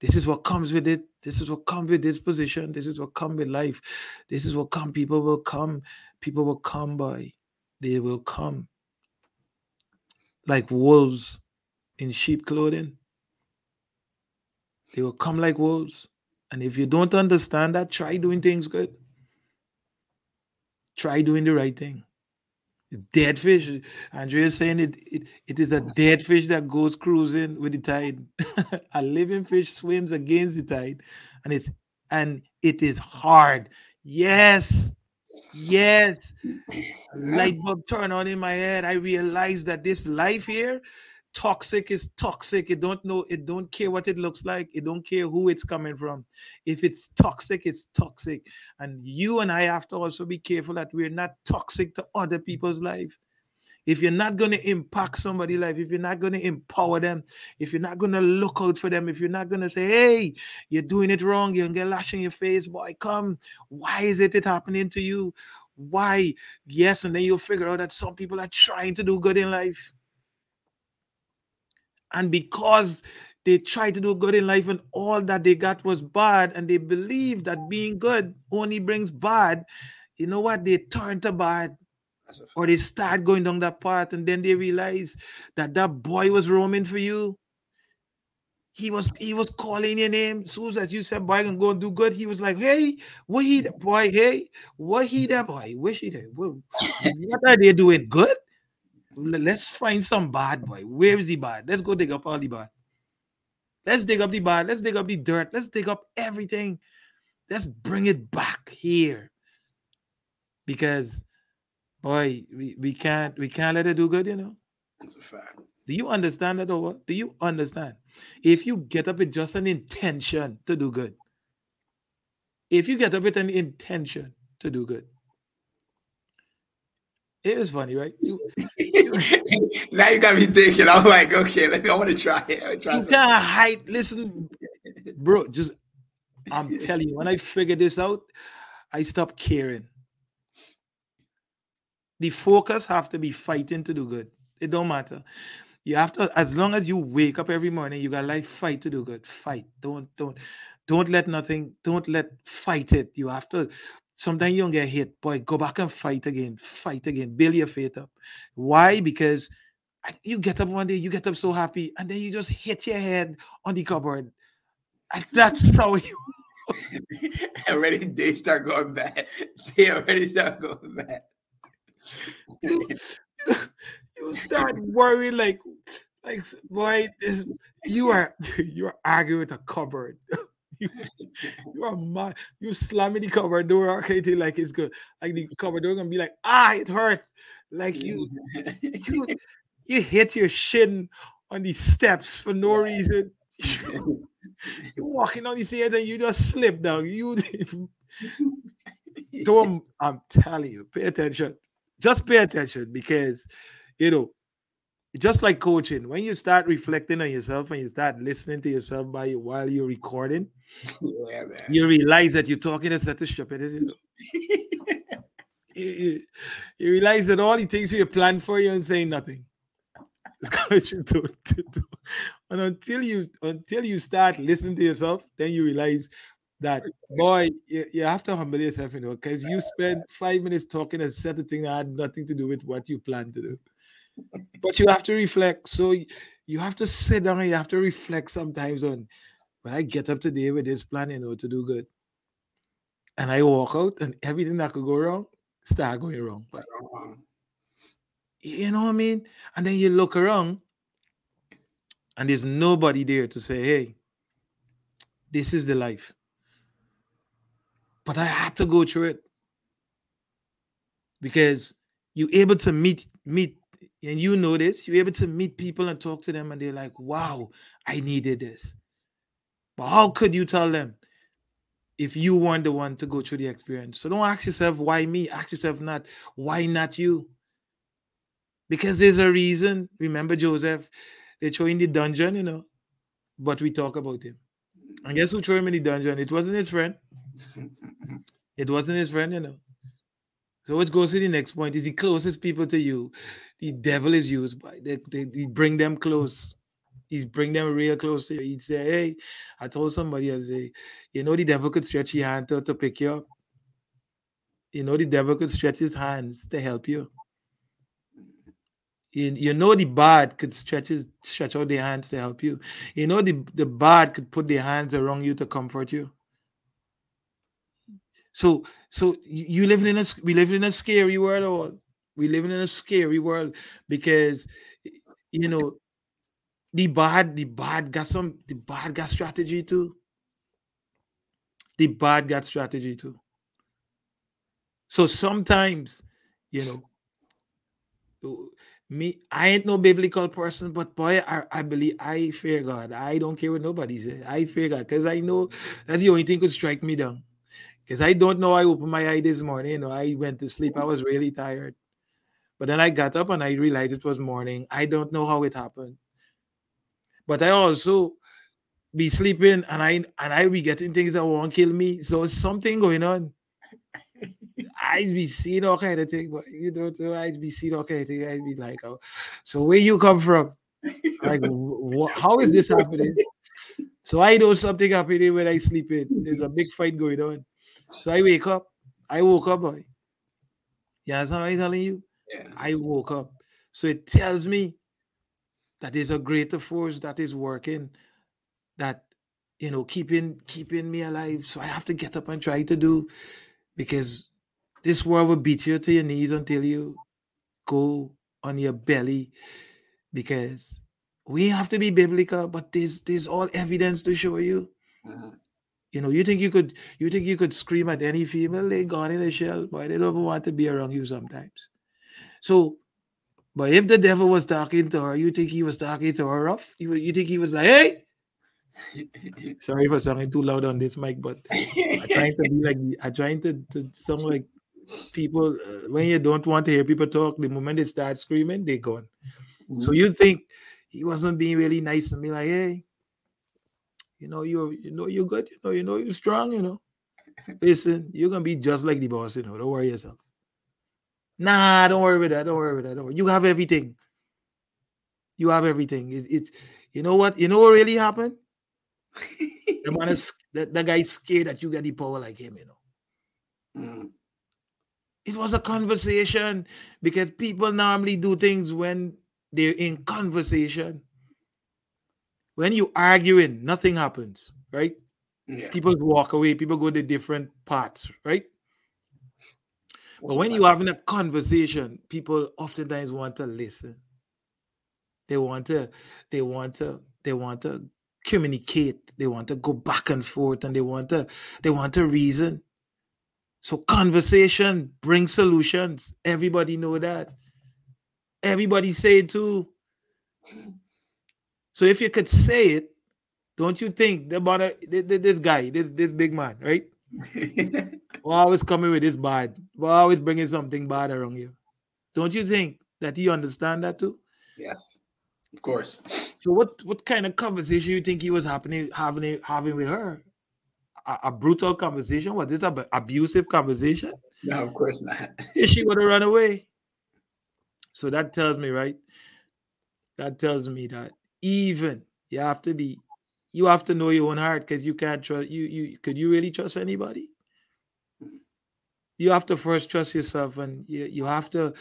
this is what comes with it. This is what come with this position. This is what come with life. This is what come. People will come. People will come by. They will come like wolves in sheep clothing. They will come like wolves. And if you don't understand that, try doing things good. Try doing the right thing. Dead fish. Andrea is saying it, it, it is a dead fish that goes cruising with the tide. [LAUGHS] a living fish swims against the tide, and it's and it is hard. Yes, yes. Light bulb turn on in my head. I realized that this life here toxic is toxic. It don't know it don't care what it looks like. It don't care who it's coming from. If it's toxic it's toxic. And you and i have to also be careful that we're not toxic to other people's life. If you're not going to impact somebody's life if you're not going to empower them if you're not going to look out for them if you're not going to say hey you're doing it wrong. You're going to get lash in your face. Boy come. Why is it it happening to you? Why? Yes and then you'll figure out that some people are trying to do good in life and because they tried to do good in life and all that they got was bad, and they believe that being good only brings bad, you know what? They turn to bad. Or they start going down that path, and then they realize that that boy was roaming for you. He was he was calling your name. Soon as you said boy can go and do good, he was like, Hey, what he the boy, hey, what he that boy? Wish he? What, what are they doing? Good? Let's find some bad boy. Where is the bad? Let's go dig up all the bad. Let's dig up the bad. Let's dig up the dirt. Let's dig up everything. Let's bring it back here. Because boy, we, we can't we can't let it do good, you know. That's a fact. Do you understand that over? Do you understand? If you get up with just an intention to do good, if you get up with an intention to do good, it was funny, right? [LAUGHS] now you got me thinking. I'm like, okay, let me. I want to try it. Try you can't hide. Listen, bro. Just I'm [LAUGHS] telling you, when I figured this out, I stopped caring. The focus have to be fighting to do good. It don't matter. You have to, as long as you wake up every morning, you got like fight to do good. Fight. Don't don't don't let nothing. Don't let fight it. You have to Sometimes you don't get hit. Boy, go back and fight again. Fight again. Build your faith up. Why? Because you get up one day, you get up so happy, and then you just hit your head on the cupboard. And [LAUGHS] that's how you [LAUGHS] already they start going bad. They already start going bad. you, you start worrying like like boy, this, you are [LAUGHS] you are arguing with a cupboard you, you are mad. You slamming the cover door, [LAUGHS] okay, like it's good. Like the cover door gonna be like, ah, it hurt. Like you, [LAUGHS] you, you hit your shin on the steps for no reason. [LAUGHS] You're walking on the stairs and you just slip down. You don't. I'm telling you, pay attention. Just pay attention because you know just like coaching, when you start reflecting on yourself and you start listening to yourself by while you're recording, [LAUGHS] yeah, you realize that you're talking a set of stupidity. [LAUGHS] you, you, realize that all the things you planned for, you and saying nothing. and [LAUGHS] until you until you start listening to yourself, then you realize that boy, you, you have to humble yourself, you know, because you spend five minutes talking a set of things that had nothing to do with what you plan to do but you have to reflect. So you have to sit down and you have to reflect sometimes on when I get up today with this plan, you know, to do good. And I walk out and everything that could go wrong start going wrong. But you know what I mean? And then you look around and there's nobody there to say, hey, this is the life. But I had to go through it because you're able to meet meet and you know this, you're able to meet people and talk to them, and they're like, wow, I needed this. But how could you tell them if you weren't the one to go through the experience? So don't ask yourself, why me? Ask yourself, not, why not you? Because there's a reason. Remember Joseph, they throw in the dungeon, you know, but we talk about him. And guess who threw him in the dungeon? It wasn't his friend. [LAUGHS] It wasn't his friend, you know. So which goes to the next point is the closest people to you the devil is used by. They, they, they bring them close. He's bring them real close to you. He'd say, Hey, I told somebody, I say, you know, the devil could stretch his hand to, to pick you up. You know, the devil could stretch his hands to help you. You, you know the bad could stretch his, stretch out their hands to help you. You know the, the bad could put their hands around you to comfort you. So so you living in a we live in a scary world or we living in a scary world because you know the bad the bad got some the bad got strategy too. The bad got strategy too. So sometimes, you know, me, I ain't no biblical person, but boy, I, I believe I fear God. I don't care what nobody says. I fear God because I know that's the only thing could strike me down. Because I don't know. I opened my eye this morning. You know, I went to sleep. I was really tired. But then I got up and I realized it was morning. I don't know how it happened. But I also be sleeping and I and I be getting things that won't kill me. So something going on. I be seeing all kind of things, but you know, I be seeing all kind of things. I be like, oh, so where you come from? Like, wh- how is this happening? So I know something happening when I sleep in. There's a big fight going on. So I wake up. I woke up, boy. Yeah, that's what I'm telling you. Yeah. I woke up. So it tells me that there's a greater force that is working, that you know, keeping keeping me alive. So I have to get up and try to do because this world will beat you to your knees until you go on your belly because we have to be biblical, but there's there's all evidence to show you. Uh-huh. You know, you think you could you think you could scream at any female, they gone in a shell, but they don't want to be around you sometimes. So, but if the devil was talking to her, you think he was talking to her rough? You, you think he was like, hey, [LAUGHS] sorry for sounding too loud on this mic, but I'm trying to be like I'm trying to, to sound like people uh, when you don't want to hear people talk. The moment they start screaming, they're gone. So Mhm. you think he wasn't being really nice to me, like, hey, you know, you you know you're good, you know, you know you're strong, you know. Listen, you're gonna be just like the boss, you know. Don't worry yourself. Nah, don't worry about that. Don't worry about that. Don't worry. You have everything. You have everything. It, it's you know what? You know what really happened? The man is [LAUGHS] that, that guy's scared that you get the power like him, you know. Mhm. It was a conversation because people normally do things when they're in conversation. When you arguing, nothing happens, right? Yeah. People walk away, people go to different paths, right? But when you're having a conversation, people oftentimes want to listen. They want to, they want to, they want to communicate. They want to go back and forth, and they want to, they want to reason. So conversation brings solutions. Everybody know that. Everybody say it too. So if you could say it, don't you think the this guy, this this big man, right? Always coming with this bad, We're always bringing something bad around you. Don't you think that you understand that too? yes, of course. So what what kind of conversation you think he was happening having having with her? A, a brutal conversation? Was it a abusive conversation? No, of course not. Is she gonna run away? So that tells me, right? That tells me that even you have to be, you have to know your own heart because you can't trust you. You could you really trust anybody? You have to first trust yourself, and you, you have to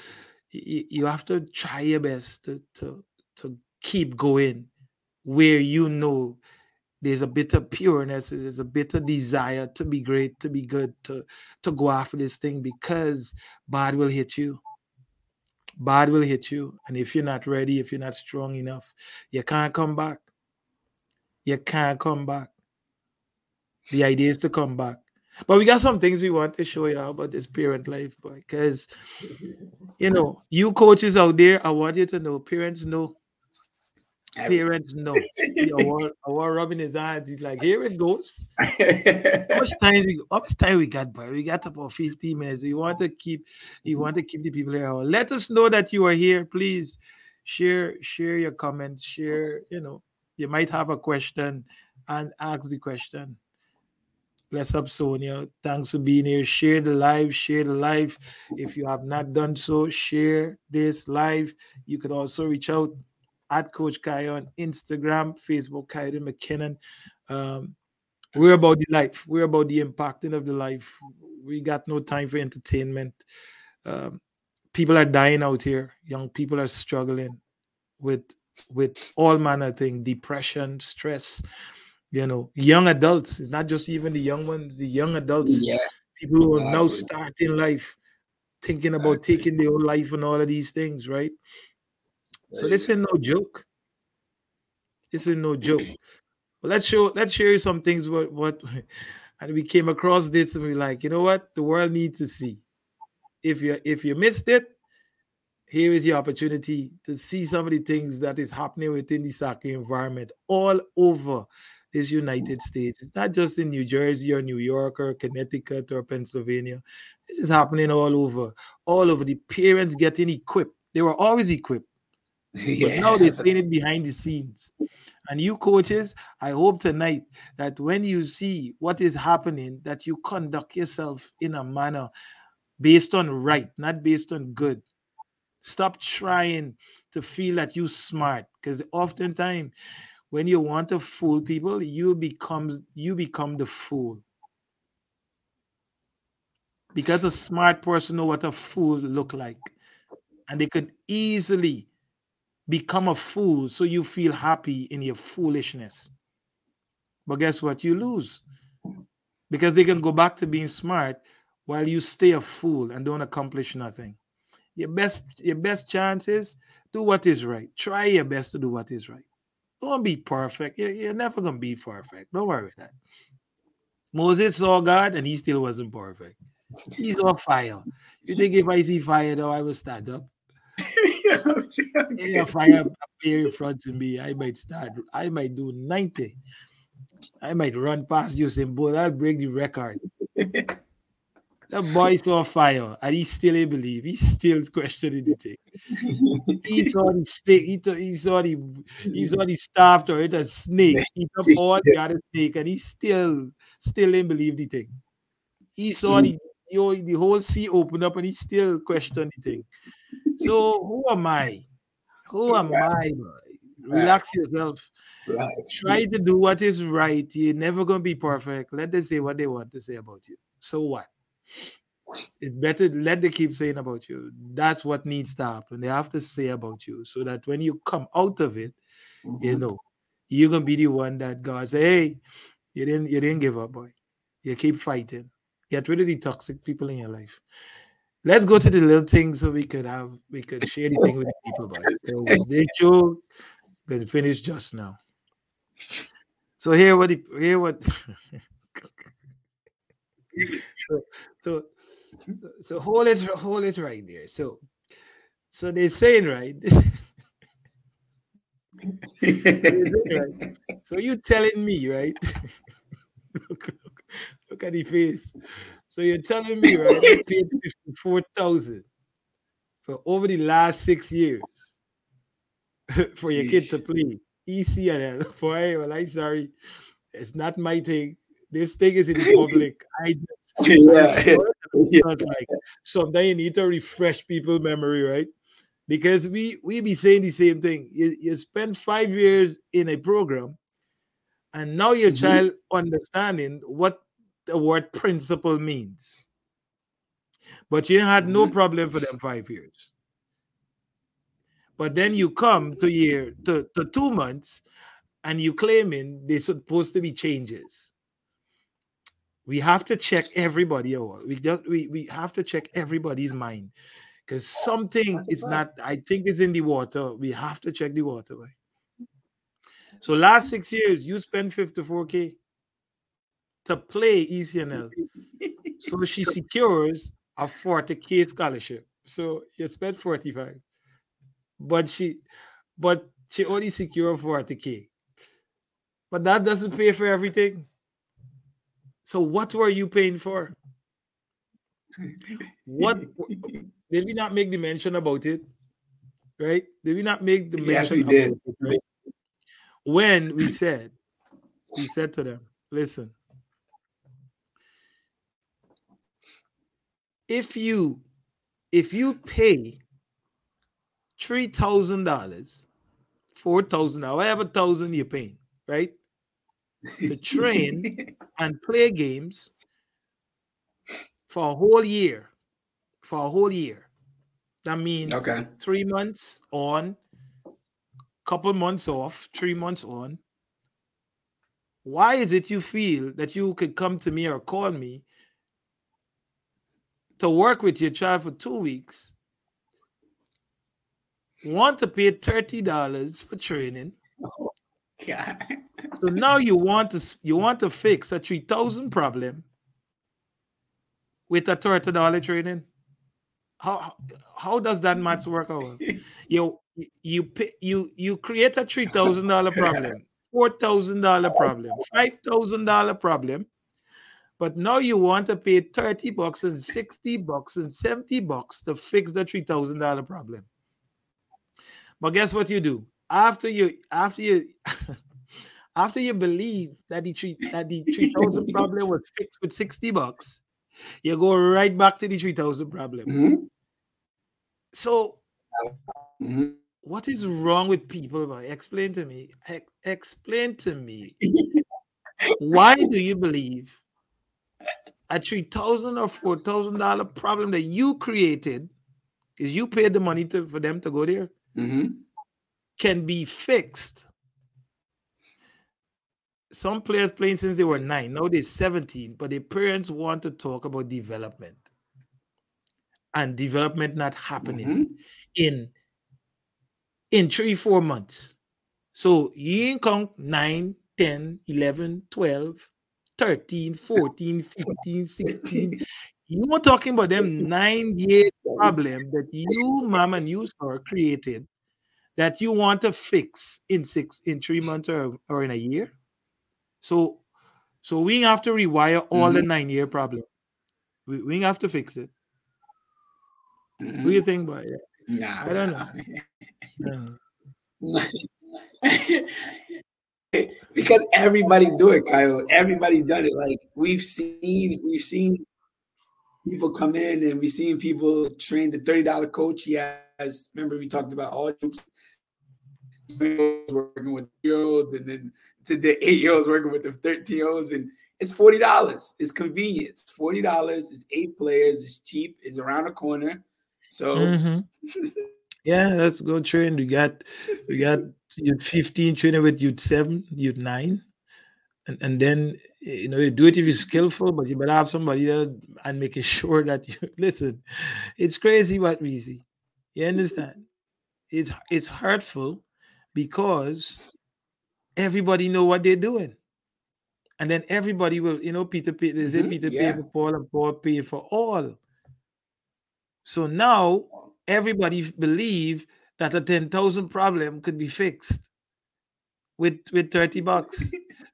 you, you have to try your best to to to keep going where you know there's a bit of pureness, there's a bit of desire to be great, to be good, to to go after this thing because bad will hit you. Bad will hit you. And if you're not ready, if you're not strong enough, you can't come back. You can't come back. The idea is to come back. But we got some things we want to show you about this parent life, boy. Because you know, you coaches out there, I want you to know, parents know, parents know. I want, rubbing his eyes. He's like, here it goes. How much time we how much time we got, boy? We got about 15 minutes. We want to keep you want to keep the people here. Let us know that you are here. Please share, share your comments, share, you know, you might have a question and ask the question. Bless up, Sonia. Thanks for being here. Share the live, share the live. If you have not done so, share this live. You could also reach out at Coach Kai on Instagram, Facebook, Kayode McKinnon. Um, we're about the life. We're about the impacting of the life. We got no time for entertainment. Um, people are dying out here. Young people are struggling with with all manner of things, depression, stress. You know, young adults. It's not just even the young ones. The young adults. Yeah. People who are now starting life, thinking about taking their own life and all of these things, right? So this ain't no joke. This is no joke. [CLEARS THROAT] But let's show let's share you some things what what [LAUGHS] and we came across this and we are like, you know what? The world needs to see. If you if you missed it, here is your opportunity to see some of the things that is happening within the soccer environment all over this United States. It's not just in New Jersey or New York or Connecticut or Pennsylvania. This is happening all over, all over. The parents getting equipped. They were always equipped. yeah. [LAUGHS] But now they're seeing it behind the scenes. And you coaches, I hope tonight that when you see what is happening, that you conduct yourself in a manner based on right, not based on good. Stop trying to feel that you smart, because oftentimes when you want to fool people, you become you become the fool. Because a smart person know what a fool look like, and they could easily become a fool so you feel happy in your foolishness. But guess what? You lose because they can go back to being smart while you stay a fool and don't accomplish nothing. Your best, your best chances do what is right. Try your best to do what is right. Don't be perfect. You're, never gonna be perfect. Don't worry about that. Moses saw God and he still wasn't perfect. He saw fire. You think if I see fire though, I will stand up? Yeah, fire appear in front of me. I might start. I might do 90. I might run past you Usain boy I'll break the record. That boy saw fire and he still ain't believe. He still questioning the thing. [LAUGHS] He's saw the snake. He, th- he saw the he saw the staff to it [LAUGHS] a snake. He took all the other snake and he still still ain't believe the thing. He saw the you know, the whole sea open up and he still questioned the thing. So [LAUGHS] who am I? Who am I? boy? Relax yourself. Try to do what is right. You're never gonna be perfect. Let them say what they want to say about you. So what? It's better let them keep saying about you. That's what needs to happen. They have to say about you so that when you come out of it, you mm-hmm. know, you're gonna be the one that God say, Hey, you didn't you didn't give up, boy. You keep fighting. Get rid of the toxic people in your life. Let's go to the little things so we could have we could share the thing with the people. Boy. [LAUGHS] So this show been finished just now. So here what the, here what [LAUGHS] so, so so hold it hold it right there. So so they're saying right. [LAUGHS] So you telling me, right? [LAUGHS] look, look, look at the face. So you're telling me, right? Paid fifty-four thousand for over the last six years [LAUGHS] for your kid to play ECNL. Boy, well, I'm sorry, it's not my thing. This thing is in the public. I just [LAUGHS] yeah. [LAUGHS] Yeah. sounds like sometimes you need to refresh people' memory, right? Because we we be saying the same thing. You, you spend five years in a program, and now your Mhm. child understanding what the word principle means. But you had no Mhm. problem for them five years. But then you come to year to, to two months and you claiming there's supposed to be changes. We have to check everybody out. We just we, we have to check everybody's mind because something That's is not, I think is in the water. We have to check the water. boy. So last six years, you spent 54k to play ECNL. [LAUGHS] So she secures a 40k scholarship. So you spent 45. But she but she only secured 40k. But that doesn't pay for everything. So what were you paying for? What [LAUGHS] did we not make the mention about it? Right? Did we not make the Yes, mention we did. it, right? When we said, we said to them, listen, if you if you pay three thousand dollars four thousand, however thousand you're paying, right? To [LAUGHS] train and play games for a whole year. For a whole year. That means Okay. three months on, couple months off, three months on. Why is it you feel that you could come to me or call me to work with your child for two weeks, want to pay $30 for training? [LAUGHS] Oh, God. So now you want to you want to fix a 3000 problem with a $30 training? How how- does that math work out? [LAUGHS] you you you you create a three thousand dollar problem, four thousand dollar problem, five thousand dollar problem, but now you want to pay thirty bucks and sixty bucks and seventy bucks to fix the three thousand dollar problem. But guess what you do after you after you [LAUGHS] after you believe that the three that the three thousand [LAUGHS] problem was fixed with sixty bucks, you go right back to the three thousand problem. Mhm. So Mhm. what is wrong with people? boy? Explain to me. Ex- explain to me. [LAUGHS] Why do you believe a three thousand or four thousand dollar problem that you created, because you paid the money to, for them to go there, Mhm. can be fixed? Some players playing since they were nine, now they're 17, but their parents want to talk about development. And development not happening Mhm. in in three four months. So you ain't count 9 10 11 12 13 14 [LAUGHS] 15 16 [LAUGHS] you were talking about them [LAUGHS] nine year problem that you mom and you sir created that you want to fix in six in three months or, or in a year so so we have to rewire all the nine year problem we, we have to fix it what do you Mhm. think about it Nah, I don't nah. Uh, [LAUGHS] because everybody do it, Kyle. Everybody done it. Like we've seen, we've seen people come in and we've seen people train the thirty dollar coach. He has. Remember we talked about all groups working with year olds, and then the, the eight year olds working with the thirteen year olds, and it's forty dollars. It's convenient. It's forty dollars. It's eight players. It's cheap. It's around the corner. So Mhm. [LAUGHS] yeah, let's go train. We got we got youth 15 training with youth seven, youth nine. And, and then you know you do it if you're skillful, but you better have somebody there and making [LAUGHS] sure that you listen. It's crazy what we see. You understand? It's it's hurtful because everybody know what they're doing. And then everybody will, you know, Peter pay, they say Mhm, Peter yeah. pay for Paul and Paul pay for all. So now everybody believe that a 10,000 problem could be fixed with with 30 bucks.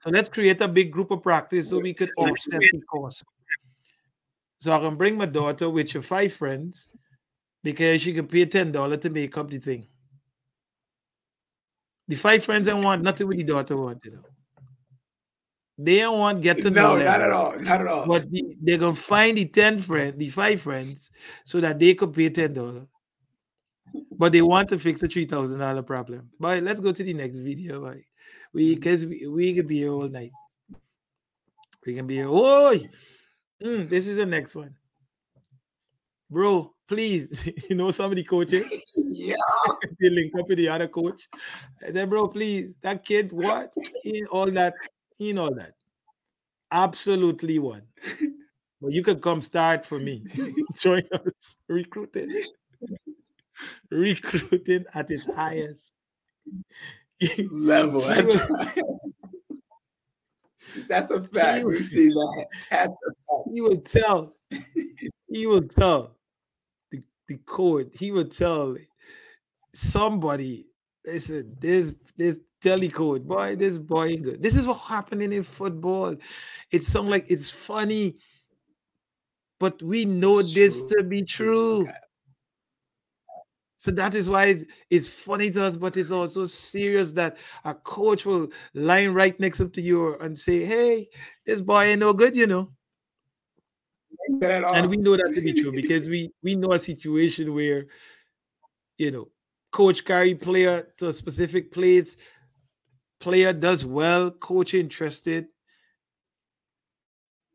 so let's create a big group of practice so we could offset the cost. So I can bring my daughter with your five friends because she can pay $10 to make up the thing. The five friends don't want nothing with the daughter want, you know. They don't want get to know no, not at all. Not at all. But the, they're gonna find the 10 friend, the five friends, so that they could pay ten dollars. But they want to fix the three thousand dollar problem. But let's go to the next video. Boy. We because we, we can be here all night. We can be here. Oh, this is the next one. Bro, please, [LAUGHS] you know somebody coaching. [LAUGHS] yeah. [LAUGHS] they link up with the other coach. I said, bro, please, that kid, what? In all that, in all that. Absolutely one. But you could come start for me. Join us. Recruiting. Recruiting at its highest. level. That's, a fact. We've seen that. That's a fact. he will tell. He will tell the, code. He would tell somebody. Listen, this this telecode, boy, this boy ain't good. This is what happening in football. It sounds like it's funny, but we know It's this true. to be true. Okay. So that is why it's, it's funny to us, but it's also serious that a coach will line right next up to you and say, Hey, this boy ain't no good, you know. Ain't good at all. And we know that to be true [LAUGHS] because we we know a situation where, you know, coach carry player to a specific place. Player does well, coach interested.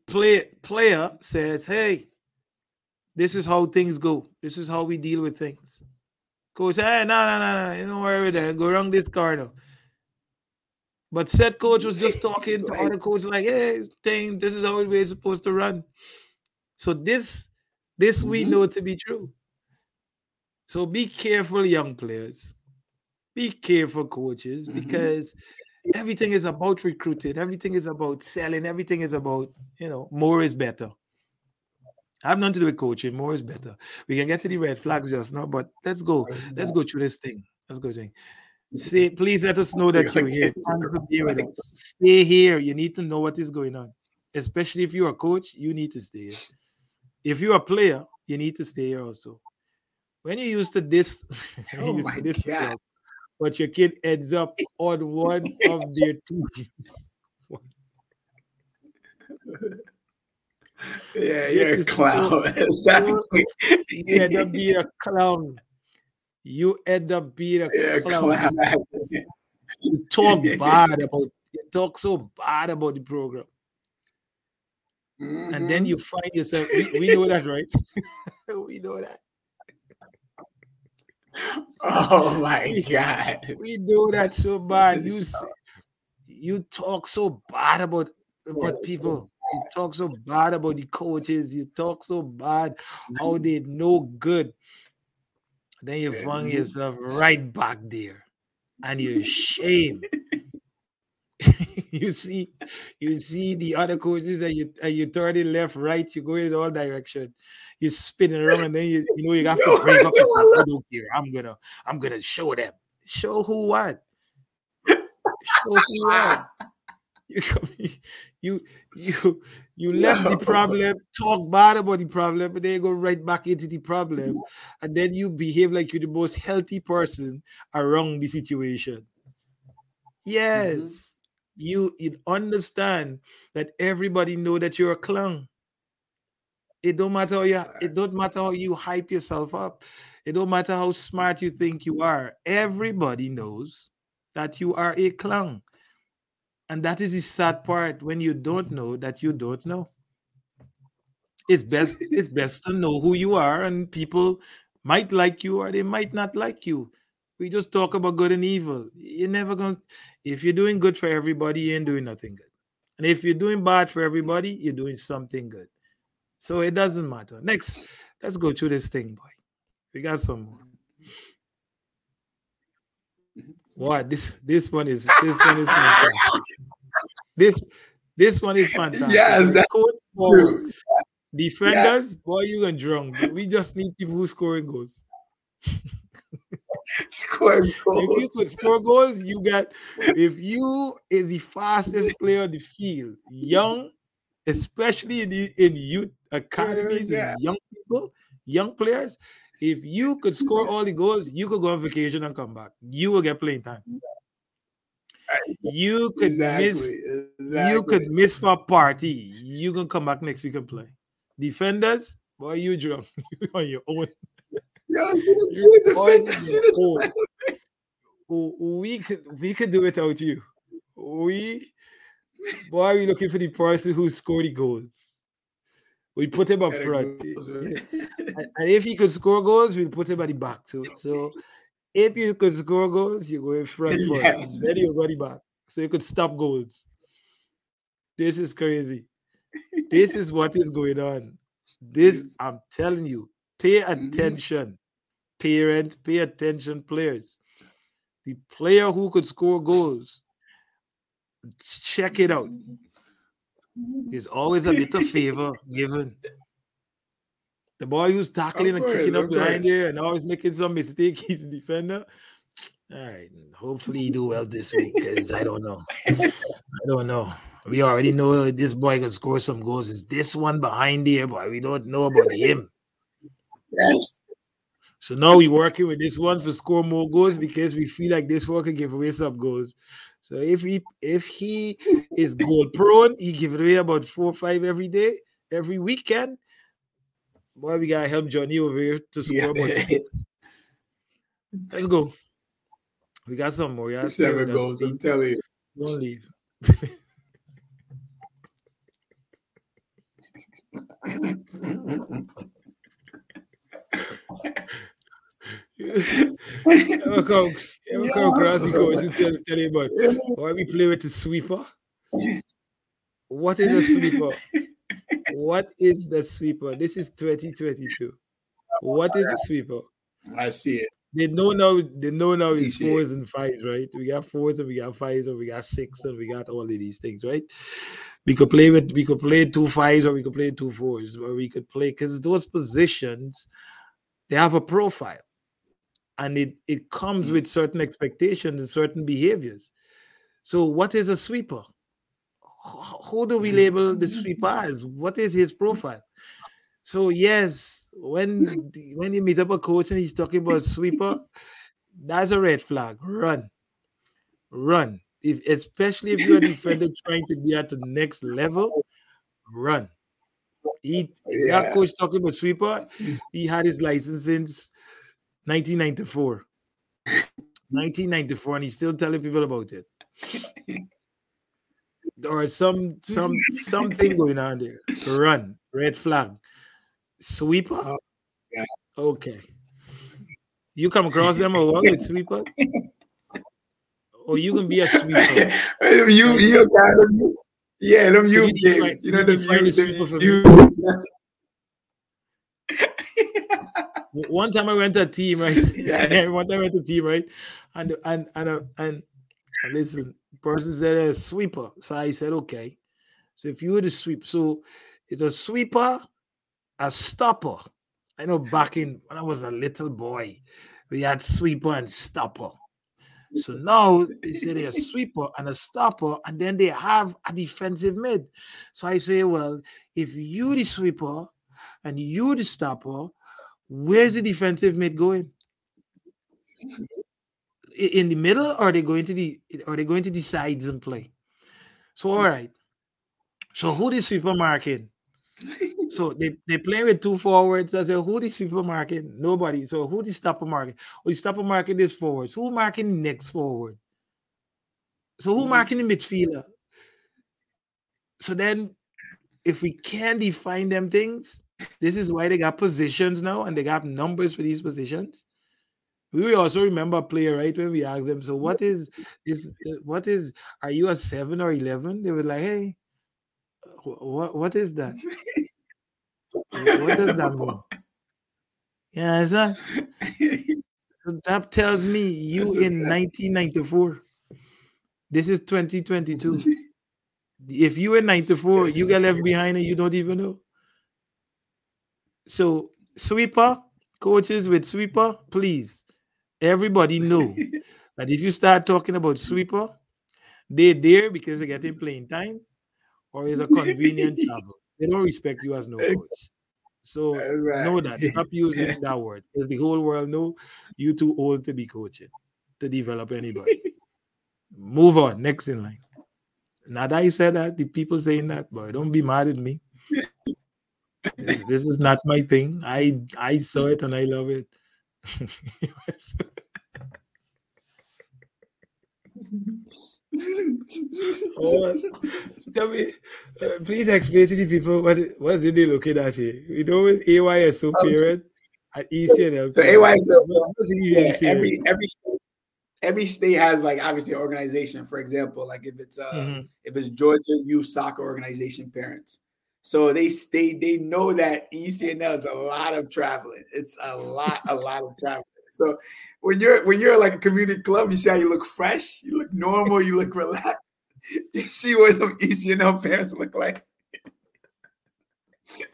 Play, player says, Hey, this is how things go. This is how we deal with things. Coach, hey, no, no, no, no, you don't worry that. Go around this corner. But said coach was just talking to [LAUGHS] other coach like, hey, thing, this is how we're supposed to run. So this, this mm-hmm. we know to be true. So be careful, young players. Be careful, coaches, mm-hmm. because everything is about recruiting, everything is about selling, everything is about, you know, more is better. I have nothing to do with coaching. More is better. We can get to the red flags just now, but let's go. Let's go through this thing. Let's go, thing. Say, please let us know [LAUGHS] that you're here. Stay here. You need to know what is going on, especially if you're a coach. You need to stay here. If you're a player, you need to stay here also. When you used to this, [LAUGHS] oh my this God. Stuff, but your kid ends up on one [LAUGHS] of their teams. yeah, [LAUGHS] you're a clown. exactly. you end up being a clown. You end up being a yeah, clown. clown. You talk bad about you talk so bad about the program. Mm-hmm. And then mm-hmm. you find yourself, we, we know that, right? [LAUGHS] we know that. Oh [LAUGHS] my god. We do that so bad. You you talk so bad about about people. You talk so bad about the coaches. You talk so bad how mm-hmm. they no good. Then you find yourself right back there, and you're ashamed. [LAUGHS] [LAUGHS] you see, you see the other coaches, and you and you turn it left, right. You go in all direction you're spinning around, and then you, you know you have to [LAUGHS] break up yourself. I don't care. I'm gonna I'm gonna show them. Show who what? Show who what? [LAUGHS] You you you you left no. the problem, talk bad about the problem, but then you go right back into the problem, and then you behave like you're the most healthy person around the situation. Yes, mm-hmm. You you understand that everybody know that you're a clown. It don't matter how you it don't matter how you hype yourself up. It don't matter how smart you think you are. Everybody knows that you are a clown. And that is the sad part when you don't know that you don't know. It's best [LAUGHS] it's best to know who you are and people might like you or they might not like you. We just talk about good and evil. You're never going to if you're doing good for everybody, you ain't doing nothing good. And if you're doing bad for everybody, you're doing something good. So it doesn't matter. Next, let's go through this thing, boy. We got some more. What this this one is this one is fantastic. This this one is fantastic. Yes, that's true. Defenders, yeah. boy, you and drunk. We just need people who scoring goals. [LAUGHS] [LAUGHS] score goals. If you could score goals, you got. If you is the fastest [LAUGHS] player on the field, young, especially in the in youth academies yeah. and young people, young players. If you could score all the goals, you could go on vacation and come back. You will get playing time. You could exactly. miss. Exactly. You could miss for a party. You can come back next week and play. Defenders, boy, you drunk. [LAUGHS] on your own. Yeah, see the, [LAUGHS] we could we could do without you. We why are we looking for the person who scored the goals. We put him up front. [LAUGHS] and if he could score goals, we'll put him at the back too. So if you could score goals, you [LAUGHS] go in front first. Then you go the back. So you could stop goals. This is crazy. this is what is going on. This, I'm telling you, pay mm-hmm. attention. Parents, pay attention, players. The player who could score goals, check it out. There's always a little [LAUGHS] favor given. The boy who's tackling and kicking up behind there and always making some mistake, [LAUGHS] he's a defender. All right, hopefully he do well this week because I don't know. I don't know. We already know this boy can score some goals. Is this one behind here, but we don't know about him. Yes. So now we're working with this one for score more goals because we feel like this one can give away some goals. So if he if he is goal prone, he give away about four or five every day, every weekend. Boy, we gotta help Johnny over here to score yeah. [LAUGHS] Let's go. We got some more. Yeah, Seven goals. I'm telling you. Don't leave. [LAUGHS] ever come, ever come across the coach and tell, tell you about why we play with the sweeper? What is a sweeper? what is the sweeper? This is 2022. What is a sweeper? I see it. They know now. They know now it's see it. fours and fives, right? We got fours and we got fives and we got six and we got all of these things, right? We could play with we could play two fives or we could play two fours, or we could play because those positions they have a profile, and it it comes Mm. with certain expectations and certain behaviors. So, what is a sweeper? Who do we label the sweeper as? What is his profile? So yes, when [LAUGHS] when you meet up a coach and he's talking about sweeper, that's a red flag. Run, run. If especially if you're a defender [LAUGHS] trying to be at the next level, run. He Yeah. that coach talking about sweeper. He had his license since 1994. 1994, and he's still telling people about it. [LAUGHS] Or some some something going on there. Run, red flag. Sweeper? Oh, yeah. Okay. You come across them what with sweeper? [LAUGHS] Or you can be a sweeper. You, you got them. Yeah, them you you games. You know them you, the sweeper them you. [LAUGHS] One time I went to a team, right? [LAUGHS] [LAUGHS] Yeah. One time I went to a team, right? And and and uh, and, and listen, person said a sweeper. So I said, okay. So if you were the sweep, so it's a sweeper, a stopper. I know back in when I was a little boy, we had sweeper and stopper. So now they say they're a [LAUGHS] sweeper and a stopper, and then they have a defensive mid. So I say, well, if you the sweeper and you the stopper, where's the defensive mid going? In the middle, or are they going to the are they going to the sides and play? So all right. So who the sweeper marking? So they, they play with two forwards. I say, who the sweeper marking? Nobody. So who the stopper marking? Oh, the stopper marking is forwards. Who marking the next forward? So who Mhm. marking the midfielder? So then if we can define them things, this is why they got positions now and they got numbers for these positions. We also remember a player, right? When we asked them, so what is is what is are you a seven or eleven? They were like, hey, what what is that? [LAUGHS] What does that mean? Yeah, so that tells me you in 1994. This is 2022. [LAUGHS] If you in 94, you get left behind and you don't even know. So sweeper, coaches with sweeper, please. Everybody know [LAUGHS] that if you start talking about sweeper, they're there because they're getting playing time or is a convenient [LAUGHS] travel. They don't respect you as no coach. So right. know that. Stop using [LAUGHS] that word. Because the whole world know you too old to be coaching, to develop anybody. Move on. Next in line. Now that you said that, the people saying that, boy, don't be mad at me. This, this is not my thing. I I saw it and I love it. Oh, [LAUGHS] tell me, uh, please explain to the people what it- what is they looking at here. You know, with AYSO parent at ECNL. So AYSO, What's it Yeah, every every state, every state has like obviously organization. For example, like if it's uh Mhm. if it's Georgia Youth Soccer Organization parents, so they they they know that ECNL is a lot of traveling. It's a lot a lot of traveling. So when you're when you're like a community club, you see how you look fresh, you look normal, you look relaxed. [LAUGHS] You see what the ECNL parents look like. [LAUGHS]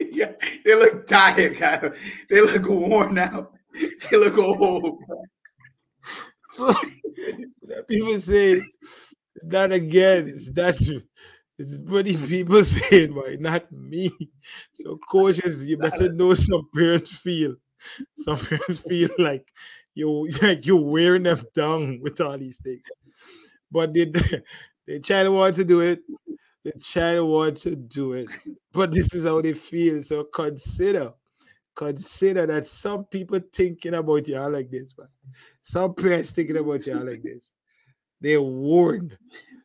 yeah, they look tired. [LAUGHS] They look worn out. They look old. people say that again. That's that it's many people [LAUGHS] saying, why not me? So coaches, you better know some parents feel. Some parents [LAUGHS] feel like you like you're wearing them down with all these things. But they they try to want to do it. The child want to do it. But this is how they feel. So consider, consider that some people thinking about y'all like this, man. Some parents thinking about y'all like this. They warned.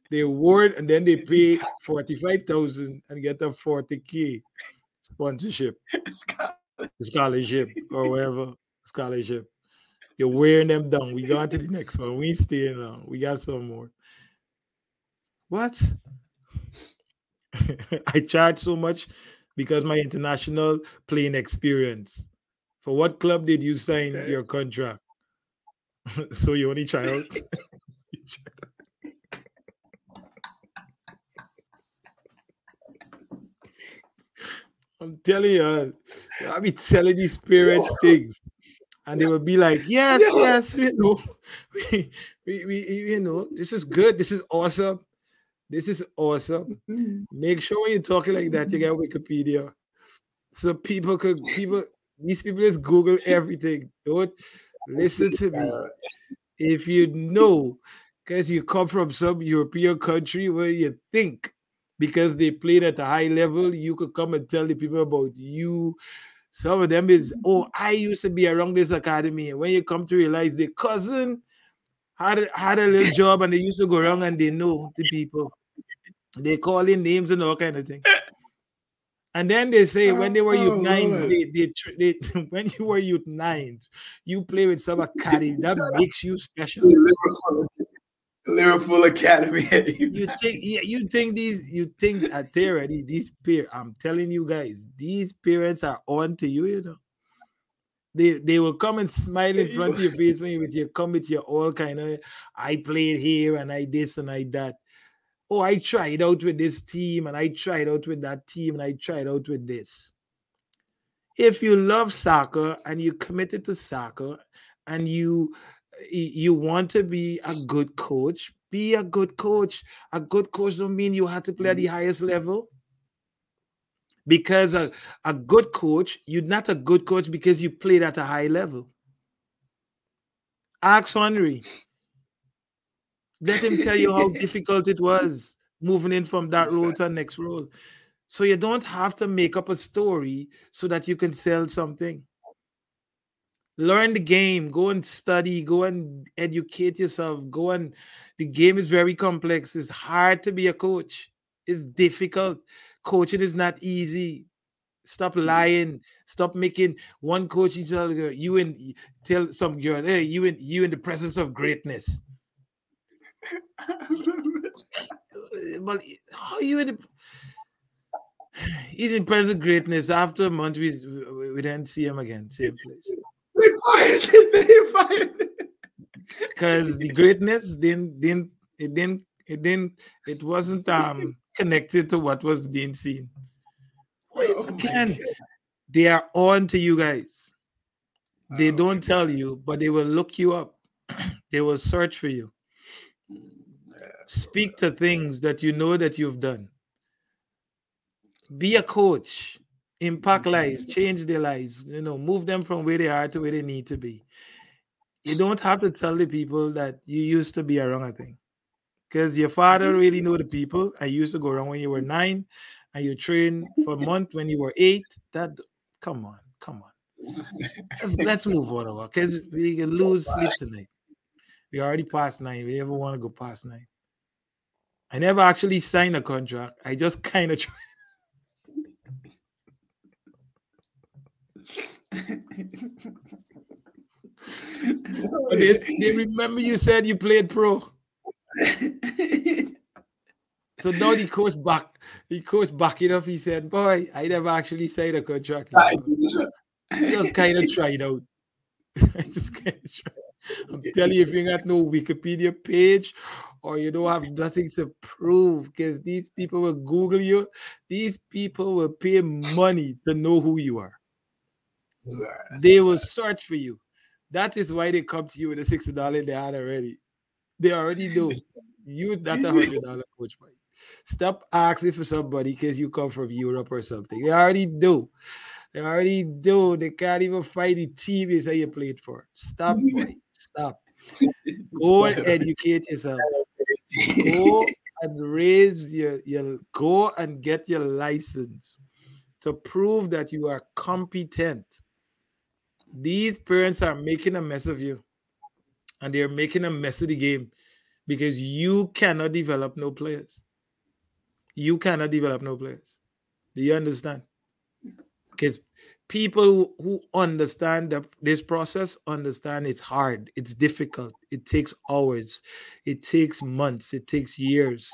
They award and then they [LAUGHS] pay 45,000 and get a 40k sponsorship, [LAUGHS] scholarship, or whatever scholarship. You're wearing them down. We go on to the next one. We ain't staying long. We got some more. What? [LAUGHS] I charge so much because my international playing experience. For what club did you sign okay. your contract? so you only child. I'm telling you, uh, I'll be telling these parents things, and they will be like, "Yes, yes, you know, [LAUGHS] we, we, we, you know, this is good, this is awesome, this is awesome." Make sure when you're talking like that, you get Wikipedia, so people could people these people just Google everything. Don't listen to me. If you know, because you come from some European country where you think because they played at a high level, you could come and tell the people about you. Some of them is, oh, I used to be around this academy. And when you come to realize the cousin had, had a little [LAUGHS] job and they used to go around and they know the people. They call in names and all kind of thing. And then they say when they were youth oh, nines, they, they, they, [LAUGHS] when you were youth nines, you play with some academy [LAUGHS] that makes you special. Liverpool Academy. [LAUGHS] you think yeah, you think these you think uh, at already these peer I'm telling you guys, these parents are on to you, you know. They they will come and smile in front of your face when you with your come with your all kind of I played here and I this and I that. Oh, I tried out with this team and I tried out with that team and I tried out with this. If you love soccer and you committed to soccer and you you want to be a good coach, be a good coach. A good coach don't mean you have to play at the mm-hmm. highest level. Because a, a good coach, you're not a good coach because you played at a high level. Ask Henry. Let him tell you how [LAUGHS] difficult it was moving in from that role to the next role. So you don't have to make up a story so that you can sell something learn the game. Go and study. Go and educate yourself. Go and the game is very complex. It's hard to be a coach. It's difficult. Coaching is not easy. Stop mm-hmm. lying. Stop making one coach tell you and tell some girl hey you in you in the presence of greatness. [LAUGHS] But how you in the [SIGHS] he's in presence of greatness. After a month we we didn't see him again. Same place they fired it. [LAUGHS] They fired. Because the greatness didn't didn't it didn't it didn't it wasn't [LAUGHS] um connected to what was being seen. Wait, oh again, they are on to you guys. They oh don't tell you, but they will look you up. [CLEARS THROAT] they will search for you. Speak to things that you know that you've done. Be a coach impact lives, change their lives, you know, move them from where they are to where they need to be. You don't have to tell the people that you used to be around a thing. Because your father mm-hmm. really know the people. I used to go around when you were nine and you trained for [LAUGHS] a month when you were eight. That come on, come on. Let's, let's move on because we can lose sleep tonight. We already past nine. We never want to go past nine. I never actually signed a contract. I just [LAUGHS] kind of tried Oh, they, they remember you said you played pro. so now the coach back, the coach back it up. He said, "Boy, I never actually signed a contract. I just kind of tried out. [LAUGHS] I just kind of tried. I'm telling you, if you got no Wikipedia page or you don't have nothing to prove, because these people will Google you, these people will pay money to know who you are. They will search for you. That is why they come to you with a sixty dollar they had already. They already know [LAUGHS] you not a hundred dollar coach. Mike. Stop asking for somebody because you come from Europe or something. They already do. They already do. They can't even find the team is that you played for. Stop. [LAUGHS] Stop. Go [LAUGHS] and educate yourself. Go and raise your, your go and get your license to prove that you are competent These parents are making a mess of you, and they're making a mess of the game because you cannot develop no players. You cannot develop no players. Do you understand? Because people who understand the, this process understand it's hard, it's difficult, it takes hours, it takes months, it takes years,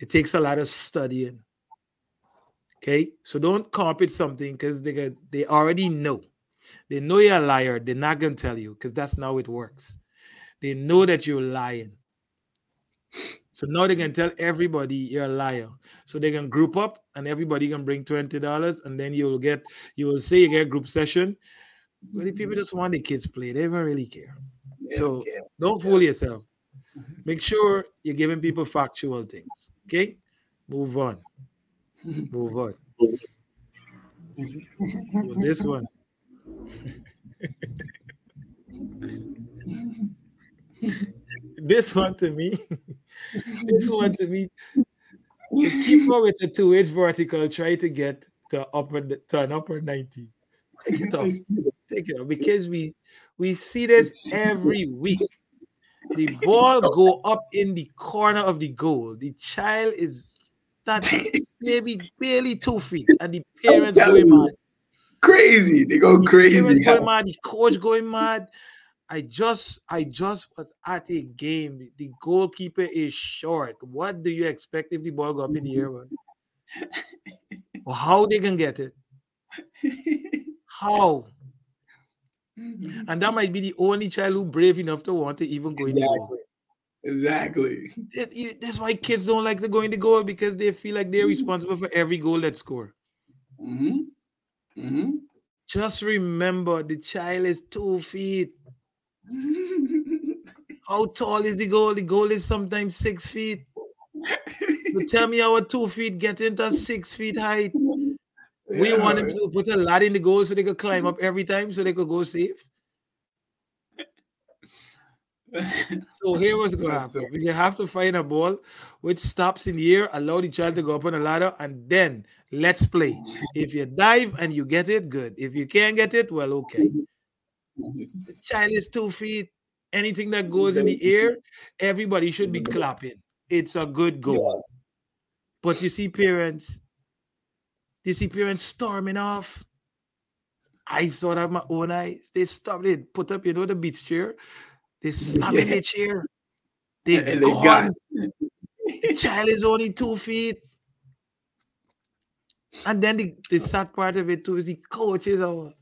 it takes a lot of studying. Okay, so don't copy something because they they already know. They know you're a liar. They're not gonna tell you because that's not how it works. They know that you're lying. So now they can tell everybody you're a liar. So they can group up and everybody can bring $20 and then you'll get you will say you get group session. But the people just want the kids play, they don't really care. Yeah, So yeah. don't fool yourself. [LAUGHS] Make sure you're giving people factual things. Okay? Move on. Move on. [LAUGHS] This one. [LAUGHS] this one to me. [LAUGHS] this one to me. The keeper with the two edge vertical try to get to upper to an upper 90. Take it off. Take it off. Because we we see this every week. The ball [LAUGHS] go up in the corner of the goal. The child is that maybe barely two feet, and the parents going mad. Crazy. They go crazy. going [LAUGHS] mad. The coach going mad. I just, I just was at a game. The goalkeeper is short. What do you expect if the ball go up in the air? man? [LAUGHS] Or how they can get it? How? And that might be the only child who brave enough to want to even go in the goal. Exactly. Exactly. It- it- that's why kids don't like to go in the goal because they feel like they're responsible for every goal that score. hmm hmm Just remember, the child is two feet. [LAUGHS] How tall is the goal? The goal is sometimes six feet. So [LAUGHS] tell me how a two feet get into six feet height. [LAUGHS] We Yeah. want them to put a lad in the goal so they could climb up every time so they could go safe. [LAUGHS] So here was going to happen. We have to find a ball which stops in the air, allow the child to go up on a ladder, and then let's play. If you dive and you get it, good. If you can't get it, well, okay. The child is two feet. Anything that goes in the air, everybody should be clapping. It's a good goal. But you see parents, you see parents storming off. I saw that with my own eyes. They stopped it, put up, you know, the beach chair. In [LAUGHS] Yeah. the chair. [LAUGHS] They, And they gone. got The child is only two feet. And then the, the [LAUGHS] sad part of it too is the coaches are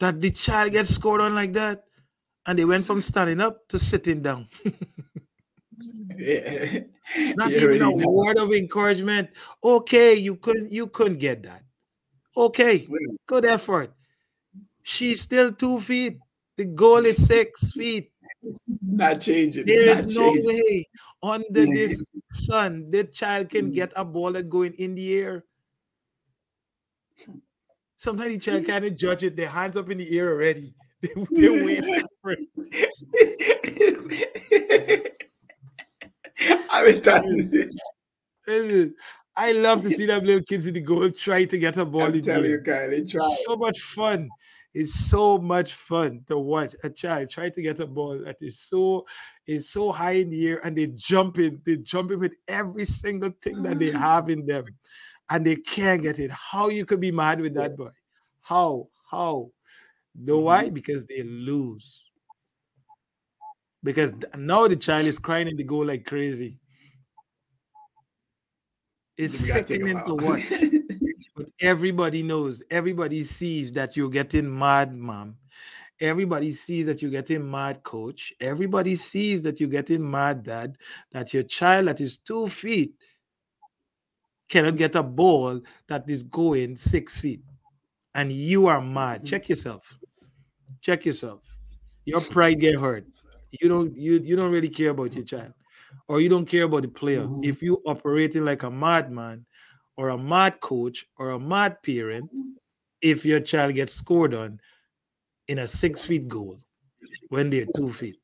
that the child gets scored on like that. And they went from standing up to sitting down. yeah. Not You even a know. word of encouragement. Okay, you couldn't you couldn't get that. Okay, good effort. She's still two feet. The goal is [LAUGHS] six feet. It's not changing. There it's is not no way under this sun the child can mm. get a ball that going in the air. Sometimes the child can't judge it. Their hands up in the air already. [LAUGHS] They, they're waiting for it. I've been trying to say, Listen, I love to see them little kids in the goal trying to get a ball I'm in the telling air. you, guy, they try. so much fun. It's so much fun to watch a child try to get a ball that is so is so high in the air and they jump in, they jump in with every single thing that they [LAUGHS] have in them, and they can't get it. How you could be mad with that boy? How? How? Know why? Mm-hmm. Because they lose. Because now the child is crying in the goal like crazy. It's We gotta take 'em sickening to watch. [LAUGHS] Everybody knows, everybody sees that you're getting mad, mom. Everybody sees that you're getting mad, coach. Everybody sees that you're getting mad, dad. That your child that is two feet cannot get a ball that is going six feet. And you are mad. Mhm. Check yourself. Check yourself. Your pride get hurt. You don't you, you don't really care about your child. Or you don't care about the player. Mhm. If you operating like a madman, or a mad coach or a mad parent if your child gets scored on in a six feet goal when they're two feet.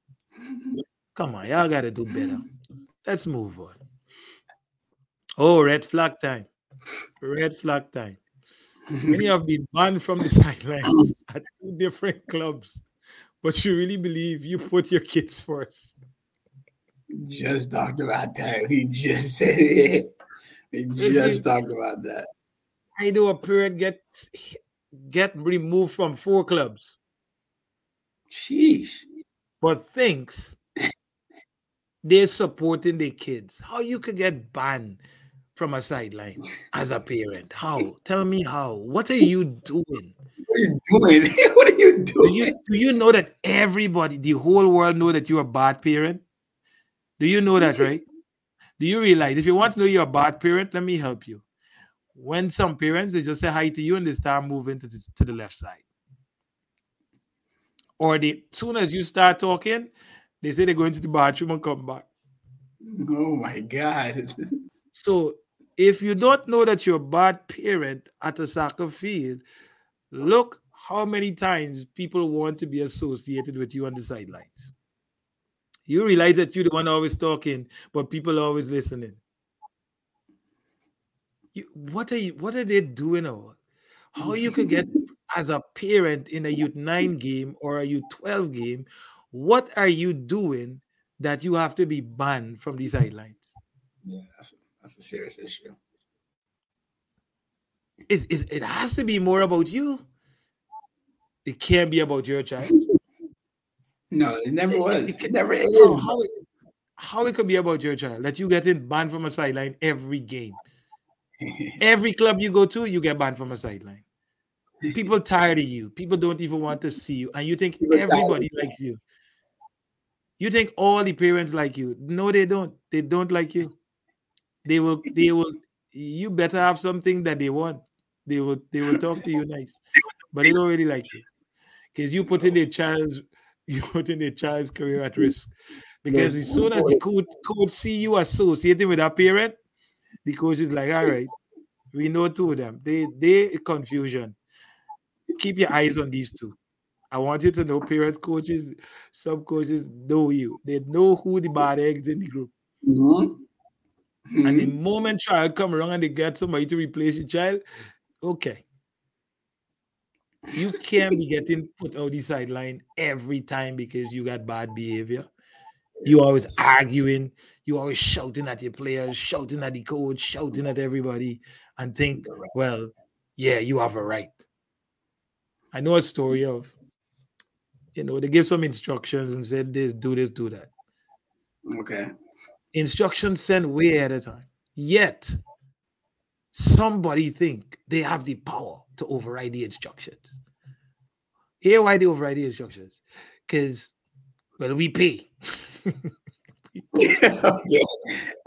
Come on, y'all gotta do better. Let's move on. Oh, red flag time. Red flag time. Many have been banned from the [LAUGHS] sideline at two different clubs, but you really believe you put your kids first. Just talked about that. We just said it. We just talked about that. I do a period get get removed from four clubs, Sheesh. but thinks they're supporting their kids. How you could get banned from a sideline as a parent? How? Tell me how. What are you doing? What are you doing? [LAUGHS] what are you Do doing? you do you know that everybody, the whole world, know that you're a bad parent? Do you know that, right? Do you realize if you want to know you're a bad parent, let me help you. When some parents they just say hi to you and they start moving to the, to the left side, or they soon as you start talking, they say they're going to the bathroom and come back. Oh my God. [LAUGHS] So if you don't know that you're a bad parent at a soccer field, look how many times people want to be associated with you on the sidelines. You realize that you're the one always talking, but people are always listening. You, what are you? What are they doing? Or how you could get [LAUGHS] as a parent in a youth nine game or a youth twelve game? What are you doing that you have to be banned from the sidelines? Yeah, that's a, that's a serious issue. It, it, it has to be more about you. It can't be about your child. [LAUGHS] No, it never It- [LAUGHS] was. it- It never is. How, how, it, how it could be about your child that you getting banned from a sideline every game. [LAUGHS] Every club you go to, you get banned from a sideline. People [LAUGHS] tired of you. People don't even want to see you, and you think People everybody likes you. You think all the parents like you? No, they don't. They don't like you. They will. They will. You better have something that they want. They will. They will talk to you nice, but they don't really like you because you put in their child's. [LAUGHS] You put in their child's career at risk [LAUGHS] because as soon as the coach, coach see you associating with a parent, the coach is like, all right, we know two of them. They they confusion. Keep your eyes on these two. I want you to know parents, coaches, sub coaches know you. They know who the bad eggs in the group. Mhm. And the Mhm. moment child come around and they get somebody to replace your child, okay. You can't be getting put out the sideline every time because you got bad behavior. You always arguing, you always shouting at your players, shouting at the coach, shouting at everybody, and think, well, yeah, you have a right. I know a story of, you know, they give some instructions and said this, do this, do that. Okay. Instructions sent way ahead of time. Yet somebody think they have the power to override the instructions. Here why they override the instructions? Because well, we pay. Yeah. [LAUGHS]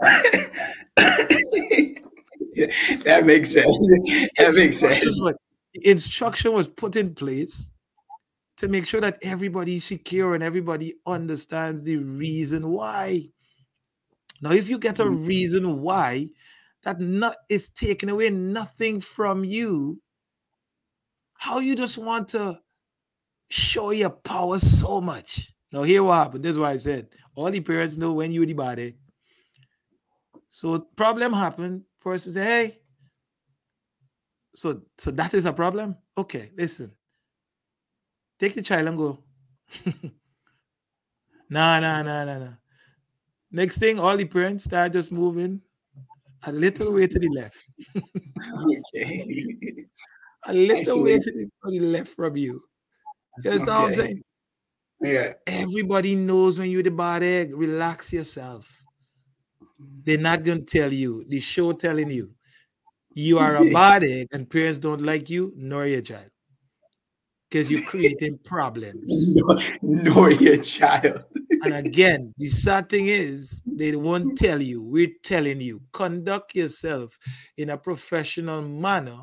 that makes sense. That makes sense. Instruction was put in place to make sure that everybody's secure and everybody understands the reason why. Now, if you get a Mhm. reason why, that not is taking away nothing from you. How you just want to show your power so much. Now, here what happened. This is why I said all the parents know when you're the body. So problem happened. Person say, hey. So so that is a problem. Okay, listen. Take the child and go. [LAUGHS] nah, nah, nah, nah, nah. Next thing, all the parents start just moving a little way to the left. [LAUGHS] okay. [LAUGHS] A little way Isolate. to the, to the left from you. You understand what I'm saying? Yeah. Everybody knows when you're the bad egg. Relax yourself. They're not gonna tell you. The show telling you you are a [LAUGHS] bad egg and parents don't like you nor your child because you're creating [LAUGHS] problems. Nor, nor your child. And again, the sad thing is they won't tell you. We're telling you. Conduct yourself in a professional manner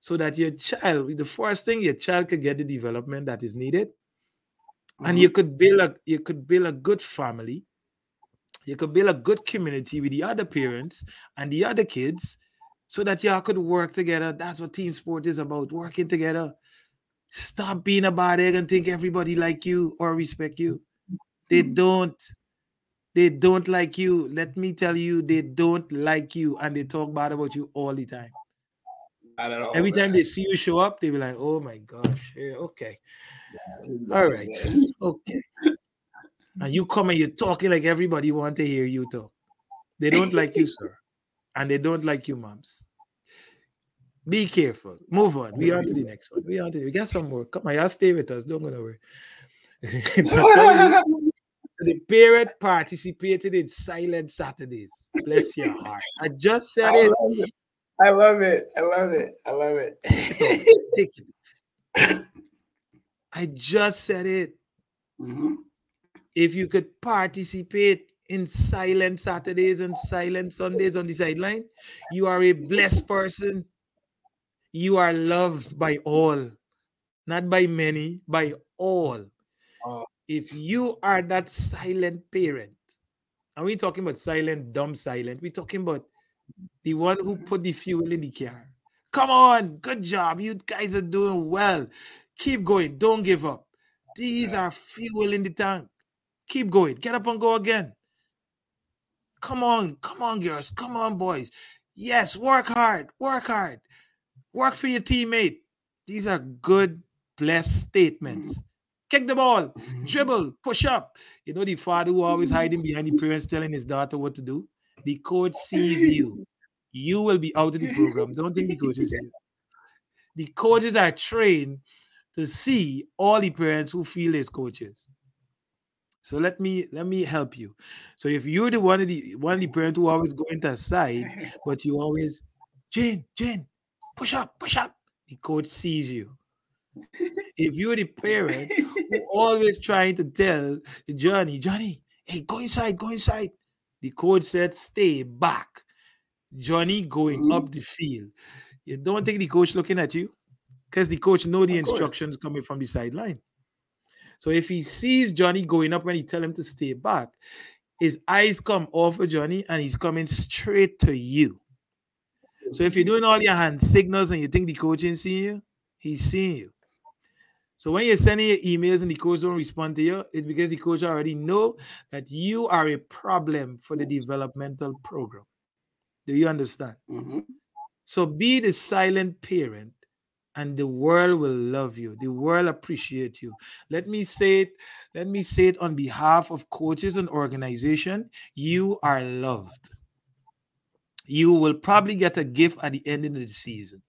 so that your child, the first thing your child could get the development that is needed, and you could build a you could build a good family. You could build a good community with the other parents and the other kids so that y'all could work together. That's what team sport is about working together. Stop being a bad egg and think everybody like you or respect you. They Mhm. don't they don't like you. Let me tell you they don't like you and they talk bad about you all the time Not at all. Every time they see you show up, they be like, "Oh my gosh, yeah, okay, Yeah, all right, yeah. [LAUGHS] okay." And you come and you're talking like everybody want to hear you talk. They don't like you, sir, [LAUGHS] and they don't like you, moms. Be careful. Move on. We on to the next one. We on to we got some more. Come on, y'all stay with us. Don't go nowhere. [LAUGHS] the parent participated in silent Saturdays. Bless your heart. I just said I it. I love it. I love it. I love it. [LAUGHS] I just said it. Mhm. If you could participate in silent Saturdays and silent Sundays on the sideline, you are a blessed person. You are loved by all, not by many, by all. Oh. If you are that silent parent, and we're talking about silent, dumb silent, we're talking about the one who put the fuel in the car. Come on, good job. You guys are doing well. Keep going. Don't give up. These are fuel in the tank. Keep going. Get up and go again. Come on, come on, girls. Come on, boys. Yes, work hard. Work hard. Work for your teammate. These are good, blessed statements. Mm-hmm. Kick the ball, mm-hmm. dribble, push up. You know the father who always hiding behind the [LAUGHS] parents telling his daughter what to do? The coach sees you. You will be out of the program. Don't think the coaches you. The coaches are trained to see all the parents who feel as coaches. So let me let me help you. So if you're the one of the one of the parents who always go into a side, [LAUGHS] but you always Jane, Jane, push up, push up. The coach sees you. If you're the parent who [LAUGHS] always trying to tell Johnny, Johnny, hey, go inside, go inside. The coach said, stay back. Johnny going Mhm. up the field. You don't think the coach looking at you? Because the coach know the Of course. instructions coming from the sideline. So if he sees Johnny going up when he tell him to stay back, his eyes come off of Johnny and he's coming straight to you. So if you're doing all your hand signals and you think the coach ain't seeing you, he's seeing you. So when you're sending your emails and the coach don't respond to you, it's because the coach already know that you are a problem for the developmental program. Do you understand? Mhm. So be the silent parent and the world will love you. The world appreciate you. Let me say it, let me say it on behalf of coaches and organization, you are loved. You will probably get a gift at the end of the season.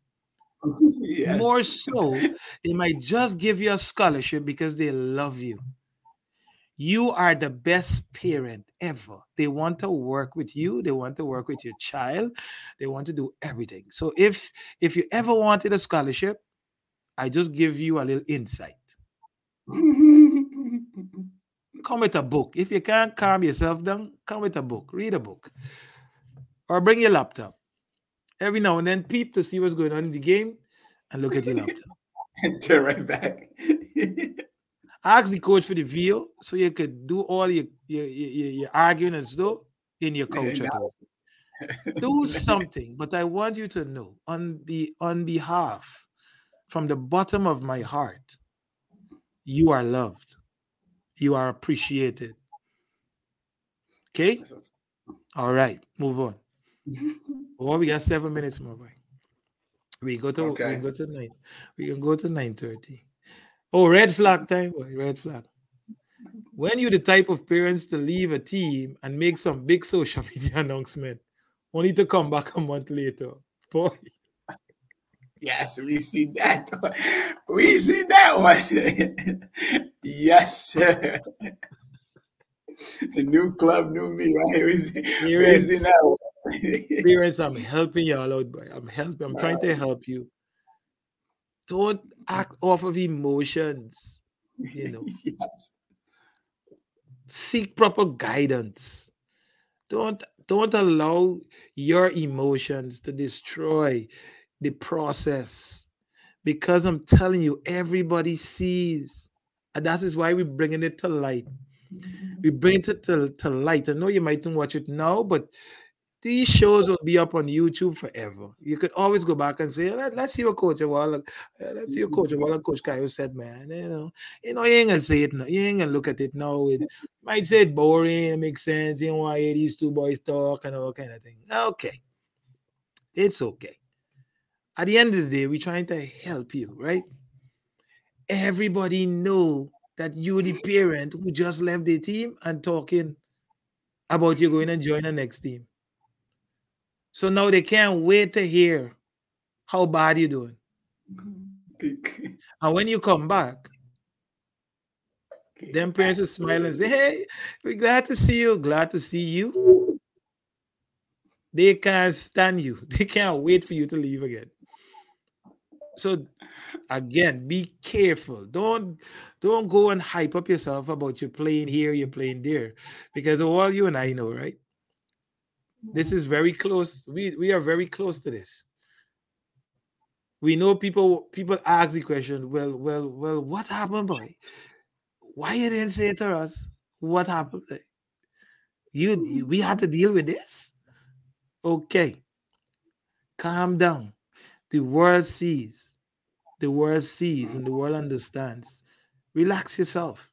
[LAUGHS] Yes. More so, they might just give you a scholarship because they love you. You are the best parent ever. They want to work with you, they want to work with your child, they want to do everything. So if if you ever wanted a scholarship, I just give you a little insight. [LAUGHS] Come with a book. If you can't calm yourself down, come with a book. Read a book. Or bring your laptop. Every now and then peep to see what's going on in the game and look at your laptop. [LAUGHS] and Turn right back. [LAUGHS] ask the coach for the video so you could do all your your, your, your arguing and stuff in your home. Do [LAUGHS] something, but I want you to know on the on behalf from the bottom of my heart, you are loved, you are appreciated. Okay, all right, move on. Oh, we got seven minutes more. Boy. We go to we Okay. can go to nine. We can go to nine thirty. Oh, red flag time, boy. Red flag. When you're the type of parents to leave a team and make some big social [LAUGHS] media announcement, only to come back a month later, boy. Yes, we see that. We see that one. [LAUGHS] yes, sir. The new club, new me, right? We see, we Parents, see that one. I'm helping y'all out, boy. I'm helping. I'm trying to help you. Don't act off of emotions. You know, [LAUGHS] Yes. seek proper guidance. Don't don't allow your emotions to destroy the process because I'm telling you, everybody sees, and that is why we're bringing it to light. We bring it to, to light. I know you mightn't watch it now, but these shows will be up on YouTube forever. You could always go back and say, Let, us see what Coach uh, let's see what Coach Wall and Coach Kyle said, man. You know, you know, you ain't gonna say it now. You ain't gonna look at it now. It might say it boring, it makes sense. You don't want these two boys talk and all kind of thing. Okay. It's okay. at the end of the day, we're trying to help you, right? Everybody know that you're the parent who just left the team and talking about you going and join the next team. So now they can't wait to hear how bad you're doing. [LAUGHS] and when you come back, them parents will smile and say, Hey, we're glad to see you. Glad to see you. They can't stand you. [LAUGHS] They can't wait for you to leave again. So again, be careful. Don't don't go and hype up yourself about you're playing here, you're playing there. Because all you and I know, right? This mm-hmm. is very close. We we are very close to this. We know people people ask the question, well, well, well, what happened, boy? Why you didn't say to us what happened? You we had to deal with this. Okay. Calm down. The world sees. The world sees and the world understands. Relax yourself.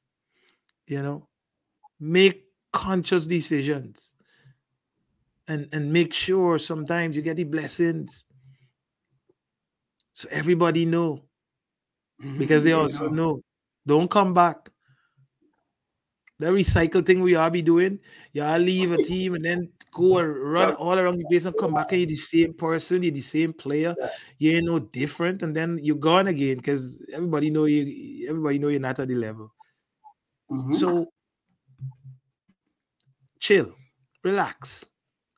You know, make conscious decisions and and make sure sometimes you get the blessings so everybody know because mm-hmm, they also know. Don't come back the recycle thing we all be doing y'all leave a team and then go and [LAUGHS] run all around the place and come back and you're the same person you're the same player you ain't no different and then you're gone again because everybody know you everybody know you're not at the level Mm-hmm. so chill relax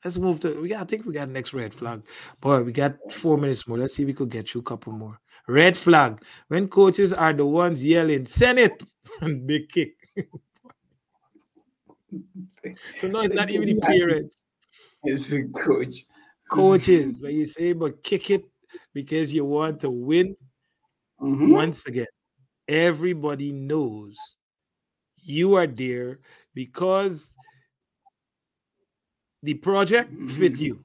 Let's move to. Yeah, I think we got next red flag. Boy, we got four minutes more. Let's see if we could get you a couple more. Red flag. When coaches are the ones yelling, send it [LAUGHS] and big kick. [LAUGHS] so no, it's not even the parents. It's the coach. Coaches, when you say but kick it because you want to win, Mhm. once again, everybody knows you are there because the project fit Mhm. you.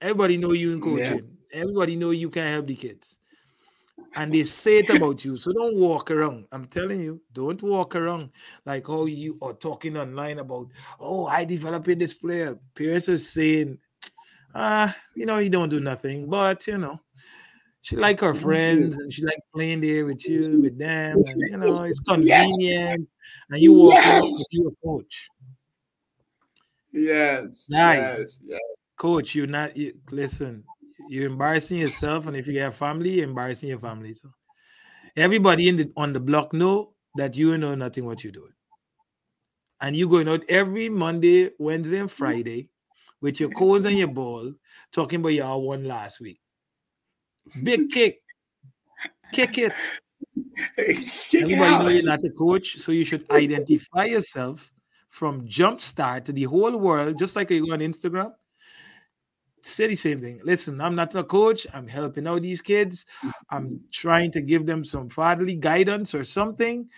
Everybody know you in Yeah. coaching. Everybody know you can help the kids. And they say it about you. So don't walk around. I'm telling you, don't walk around like how you are talking online about, oh, I developing this player. Parents are saying, ah, you know, he don't do nothing, but you know, she like her friends and she like playing there with you, with them, and you know, it's [LAUGHS] convenient. And you walk around Yes. with you coach. Yes. Nice. Yes. Yes. Coach, you're not you, listen, you're embarrassing yourself, and if you have family, you're embarrassing your family too. Everybody in the on the block know that you know nothing what you're doing. And you going out every Monday, Wednesday, and Friday with your cones and your ball, talking about y'all won last week. Big kick. Kick it. Kick it Everybody know out. you're not a coach, so you should identify yourself from jump start to the whole world, just like you go on Instagram. Say the same thing. Listen, I'm not a coach. I'm helping out these kids. I'm trying to give them some fatherly guidance or something.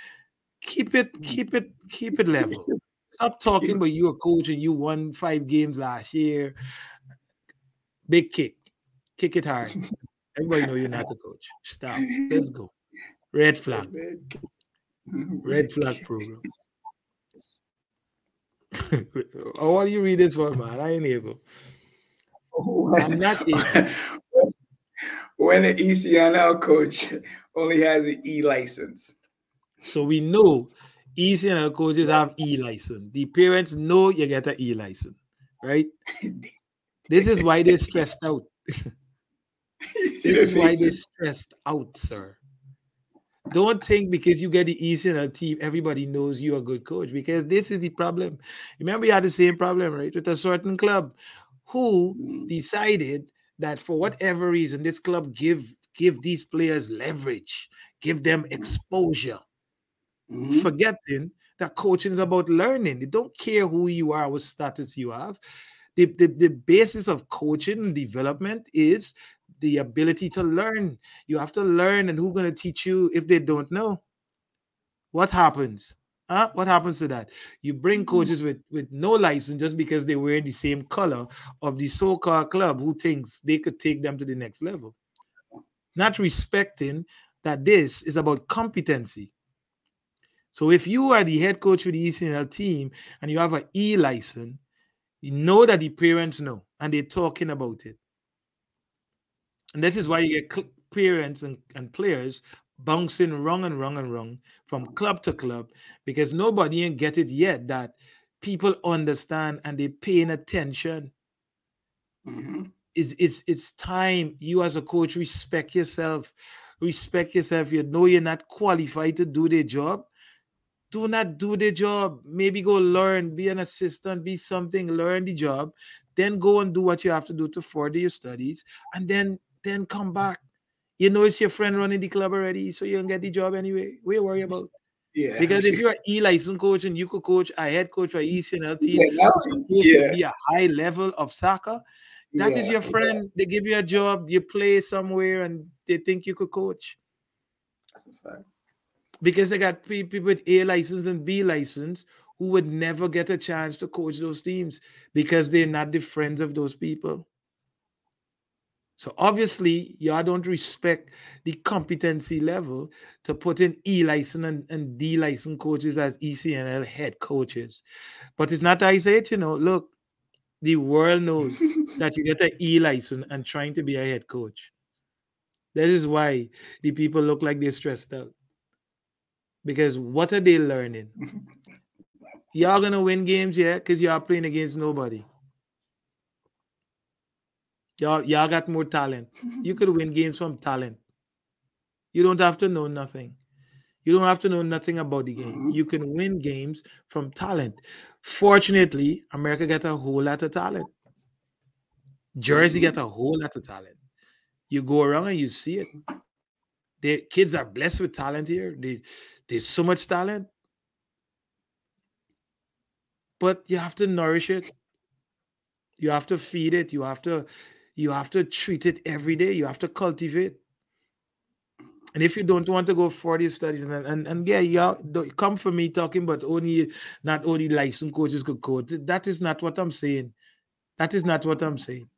Keep it, keep it, keep it level. [LAUGHS] Stop talking about you're a coach and you won five games last year. Big kick, kick it hard. [LAUGHS] Everybody know you're not a coach. Stop. Let's go. Red [LAUGHS] flag. Red flag program. what do you read this for, man? I ain't able. I'm not able. [LAUGHS] when an ECNL coach only has an E license. So we know ECNL coaches have E license. The parents know you get an E license, right? [LAUGHS] This is why they're stressed out. [LAUGHS] you see This the is why they're stressed out, sir. Don't think because you get the ECNL team, everybody knows you're a good coach. Because this is the problem. Remember, you had the same problem, right? With a certain club who Mm. decided that for whatever reason, this club give give these players leverage, give them exposure, Mhm. forgetting that coaching is about learning. They don't care who you are, what status you have. The, the, the basis of coaching and development is the ability to learn. You have to learn, and who's going to teach you if they don't know? What happens? Huh? What happens to that? You bring mm-hmm. coaches with, with no license just because they wear the same color of the so-called club who thinks they could take them to the next level. Not respecting that this is about competency. So if you are the head coach for the ECNL team and you have an E license, you know that the parents know and they're talking about it. And this is why you get cl- parents and, and players bouncing wrong and wrong and wrong from club to club because nobody ain't get it yet that people understand and they paying attention. hmm It's it's it's time you as a coach respect yourself. Respect yourself. You know you're not qualified to do the job. Do not do the job. Maybe go learn, be an assistant, be something, learn the job, then go and do what you have to do to further your studies, and then then come back. You know it's your friend running the club already, so you can get the job anyway. What you worry about? Yeah. Because if you're an E license coach and you could coach a head coach for ECNL He team, said no. supposed to Yeah. be a high level of soccer, that is yeah, your friend. They give you a job, you play somewhere, and they think you could coach That's a fact. because they got people with A license and B license who would never get a chance to coach those teams because they're not the friends of those people. So obviously, y'all don't respect the competency level to put in E license and, and D license coaches as ECNL head coaches. But it's not I say it, you know. Look, the world knows [LAUGHS] that you get an E license and trying to be a head coach. That is why the people look like they're stressed out. Because what are they learning? [LAUGHS] Y'all gonna win games, yeah, because y'all playing against nobody. Y'all, y'all got more talent. You could win games from talent. You don't have to know nothing. You don't have to know nothing about the game. Mhm. You can win games from talent. Fortunately, America got a whole lot of talent. Jersey got a whole lot of talent. You go around and you see it. The kids are blessed with talent here. They, there's so much talent. But you have to nourish it. You have to feed it. You have to, you have to treat it every day. You have to cultivate. And if you don't want to go for these studies, and and, and yeah, yeah, don't come for me talking, but only not only licensed coaches could coach. That is not what I'm saying. That is not what I'm saying.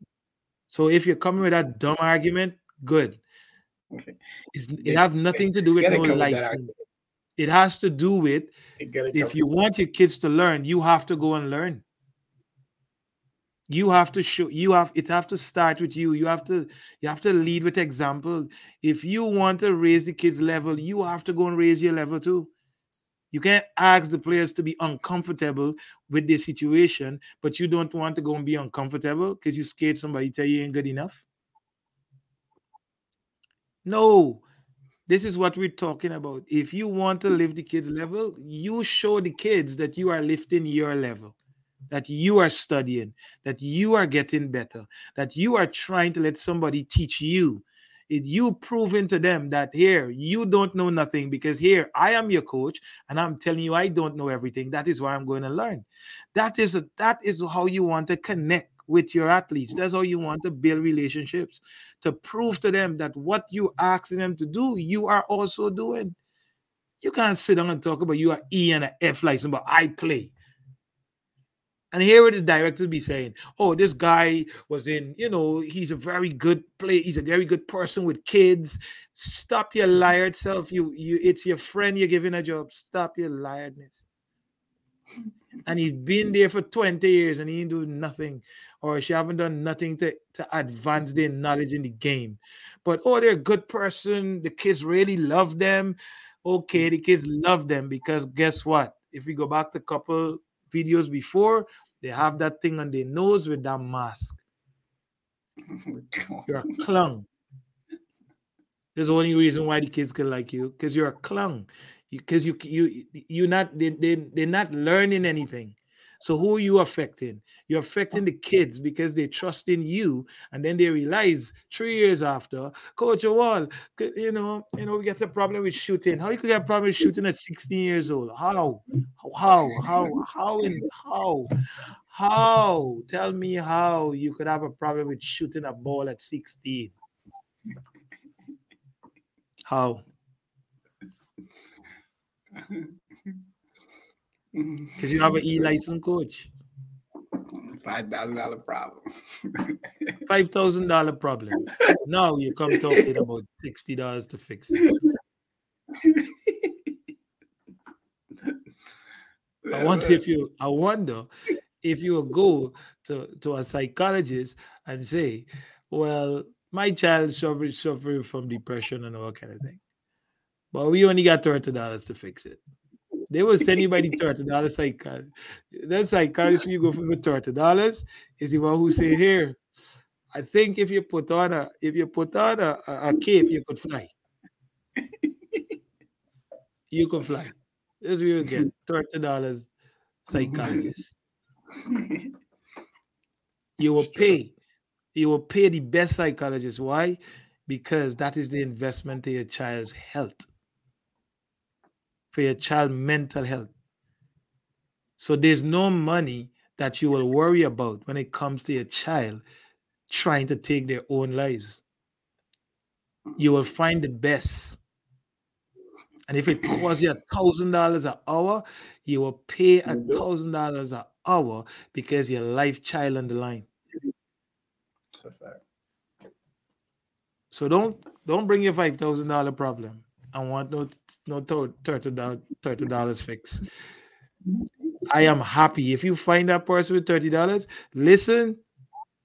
So if you're coming with that dumb argument, good. Okay. It Yeah, have nothing to do with no come with license. It has to do with if you want your kids to learn, you have to go and learn. You have to show you have it have to start with you. You have to you have to lead with example. If you want to raise the kids' level, you have to go and raise your level too. You can't ask the players to be uncomfortable with their situation, but you don't want to go and be uncomfortable because you scared somebody tell you ain't good enough. No, this is what we're talking about. If you want to lift the kids' level, you show the kids that you are lifting your level, that you are studying, that you are getting better, that you are trying to let somebody teach you. It, you proving to them that here you don't know nothing because here I am your coach and I'm telling you I don't know everything. That is why I'm going to learn. That is a, that is how you want to connect with your athletes. That's how you want to build relationships to prove to them that what you asking them to do, you are also doing. You can't sit down and talk about you are E and a F license, but I play. And here would the directors be saying, oh, this guy was in, you know, he's a very good play, he's a very good person with kids. Stop your liar self. You you it's your friend you're giving a job. Stop your liarness. And he's been there for 20 years and he ain't doing nothing, or she haven't done nothing to, to advance their knowledge in the game. But oh, they're a good person. The kids really love them. Okay, the kids love them because guess what? If we go back to couple videos before, they have that thing on their nose with that mask. [LAUGHS] Oh you're a clown. There's the only reason why the kids can like you because you're a clown. Because you, you you you're not they, they they're not learning anything. So who are you affecting? You're affecting the kids because they trust in you, and then they realize three years after, Coach Wall, you know, you know, we get a problem with shooting. How you could get a problem with shooting at 16 years old? How? How? How? How? In how? How? Tell me how you could have a problem with shooting a ball at 16. How? [LAUGHS] [LAUGHS] Because you have an E license coach. Five thousand dollar problem. [LAUGHS] Five thousand dollar problem. Now you come talking about sixty dollars to fix it. I wonder if you. I wonder if you would go to to a psychologist and say, "Well, My child suffering suffering from depression and all kind of thing. But we only got thirty dollars to fix it. They will send you by the thirty dollars psychologist. That psychologist you go for the thirty dollars is the one who say here. I think if you put on a if you put on a, a, a cape, you could fly. you could fly. This we will get thirty dollars psychologist. You will pay. You will pay the best psychologist. Why? Because that is the investment in your child's health, for your child mental health. So there's no money that you will worry about when it comes to your child trying to take their own lives. You will find the best. And if it costs you a thousand dollars an hour, you will pay a thousand dollars an hour because your life child on the line. So don't don't bring your five thousand dollar problem. I want no no thirty dollars fix. [LAUGHS] I am happy if you find that person with thirty dollars. Listen,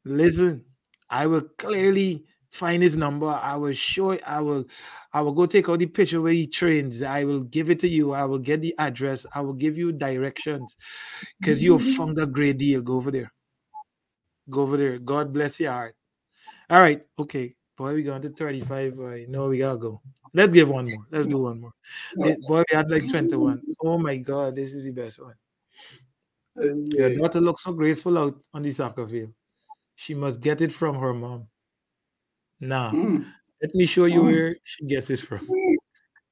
listen. I will clearly find his number. I will show. I will. I will go take all the picture where he trains. I will give it to you. I will get the address. I will give you directions because you have mm-hmm. found a great deal. Go over there. Go over there. God bless your heart. All right. Okay. Boy, we going to 35. Right. No, we gotta go. Let's give one more. Let's do one more. Boy, we had like 21. Oh my god, this is the best one. Your daughter looks so graceful out on the soccer field. She must get it from her mom. Nah. Mm. Let me show you oh. where she gets it from.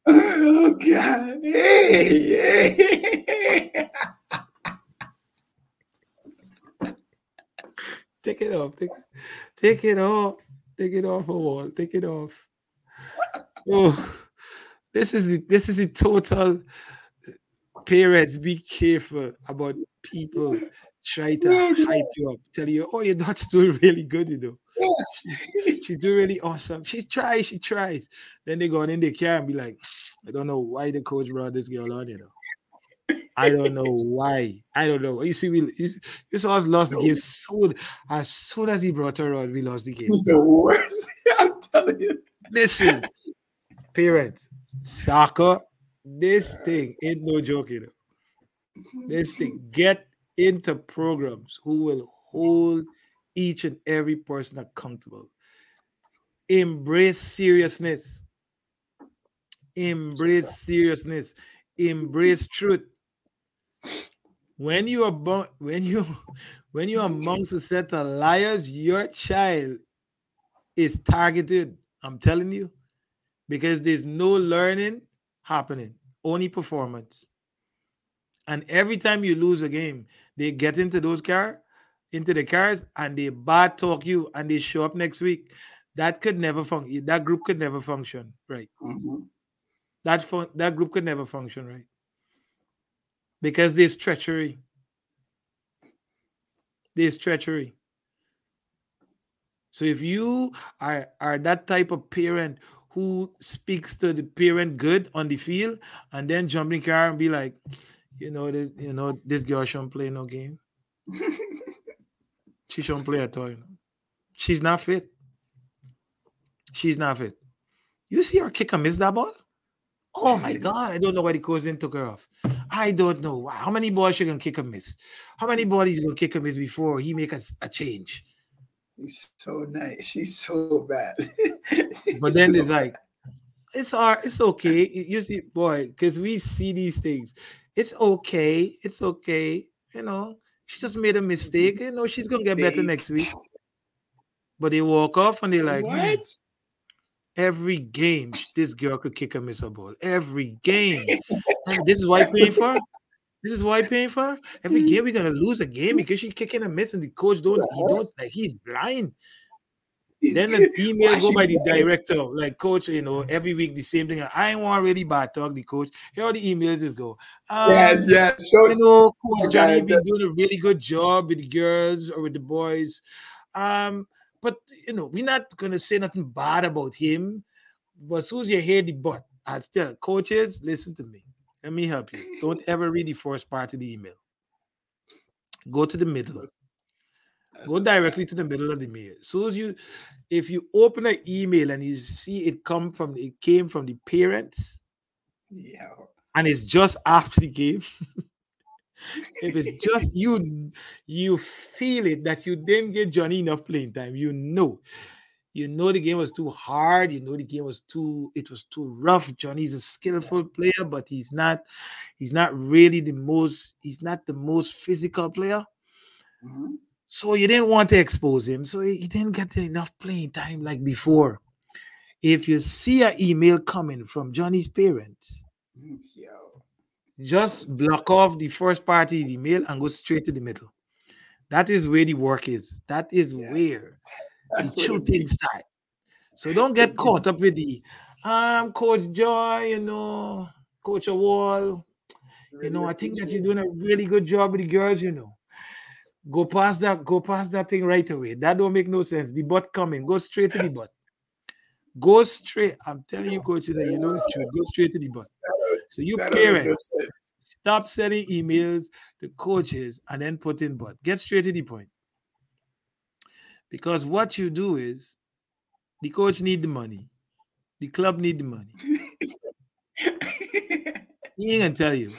Oh god. Hey, hey. Take it off. Take, take it off. Take it off a wall. Take it off. [LAUGHS] Oh, this is the this is the total. Parents, be careful about people try to hype you up, tell you, "Oh, your daughter's doing [LAUGHS] really good," you know. She, [LAUGHS] she's doing really awesome. She tries, she tries. Then they go on in the car and be like, "I don't know why the coach brought this girl on," you know. I don't know why. I don't know. You see, we you, saw us lost the game so as soon as he brought her on, we lost the game. He's the worst. [LAUGHS] I'm telling you. Listen, parents, soccer, this thing ain't no joke, you know. This thing get into programs who will hold each and every person accountable. Embrace seriousness. Embrace seriousness. Embrace truth when you are born, when you [LAUGHS] when you're amongst a set of liars, your child is targeted. I'm telling you, because there's no learning happening, only performance. And every time you lose a game, they get into those car, into the cars, and they bad talk you, and they show up next week. That could never function. That group could never function, right? Mm-hmm. That fun- that group could never function, right? Because there's treachery. There's treachery. So if you are, are that type of parent who speaks to the parent good on the field and then jump in the car and be like, you know, this, you know, this girl shouldn't play no game. [LAUGHS] she shouldn't play at all. You know? She's not fit. She's not fit. You see her kick a miss that ball? Oh my [LAUGHS] god, I don't know why the didn't took her off. I don't know how many balls she gonna kick a miss. How many he's gonna kick a miss before he make a, a change? He's so nice. She's so bad. [LAUGHS] but then so it's like, it's hard. It's okay. You see, boy, because we see these things. It's okay. It's okay. You know, she just made a mistake. You know, she's gonna get better next week. But they walk off and they're like, hmm, what? Every game this girl could kick a miss a ball. Every game. this is why paying for. This is why paying for. Every game we're gonna lose a game because she's kicking a miss and the coach don't he don't like he's blind. Then the [LAUGHS] email go by the director, like coach, you know, every week the same thing. I want really bad talk the coach. Here all the emails just go. Um, yes, yes. So you know, Coach Johnny been doing a really good job with the girls or with the boys. Um, but you know, we're not gonna say nothing bad about him. But as soon as you hear the but, I still coaches, listen to me. Let me help you. Don't [LAUGHS] ever read the first part of the email. Go to the middle. Go directly to the middle of the mail. So as you, if you open an email and you see it come from, it came from the parents, Yeah. and it's just after the game. [LAUGHS] if it's just you, you feel it that you didn't get Johnny enough playing time. You know, you know the game was too hard. You know the game was too, it was too rough. Johnny's a skillful player, but he's not, he's not really the most, he's not the most physical player. Mhm. So you didn't want to expose him. So he didn't get enough playing time like before. If you see an email coming from Johnny's parents, Yo. Just block off the first party of the email and go straight to the middle. That is where the work is. That is Yeah. where [LAUGHS] the That's true [LAUGHS] start. So don't get caught up with the um Coach Joy, you know, Coach Wall. You know, I think that you're doing a really good job with the girls, you know. Go past that, go past that thing right away. That don't make no sense. The butt coming, go straight to the butt. Go straight. I'm telling you, [LAUGHS] coaches, that you know it's true. Go straight to the butt. So you That don't make no parents, stop sending emails to coaches and then put in butt. Get straight to the point. Because what you do is the coach need the money, the club need the money. [LAUGHS] He ain't gonna tell you.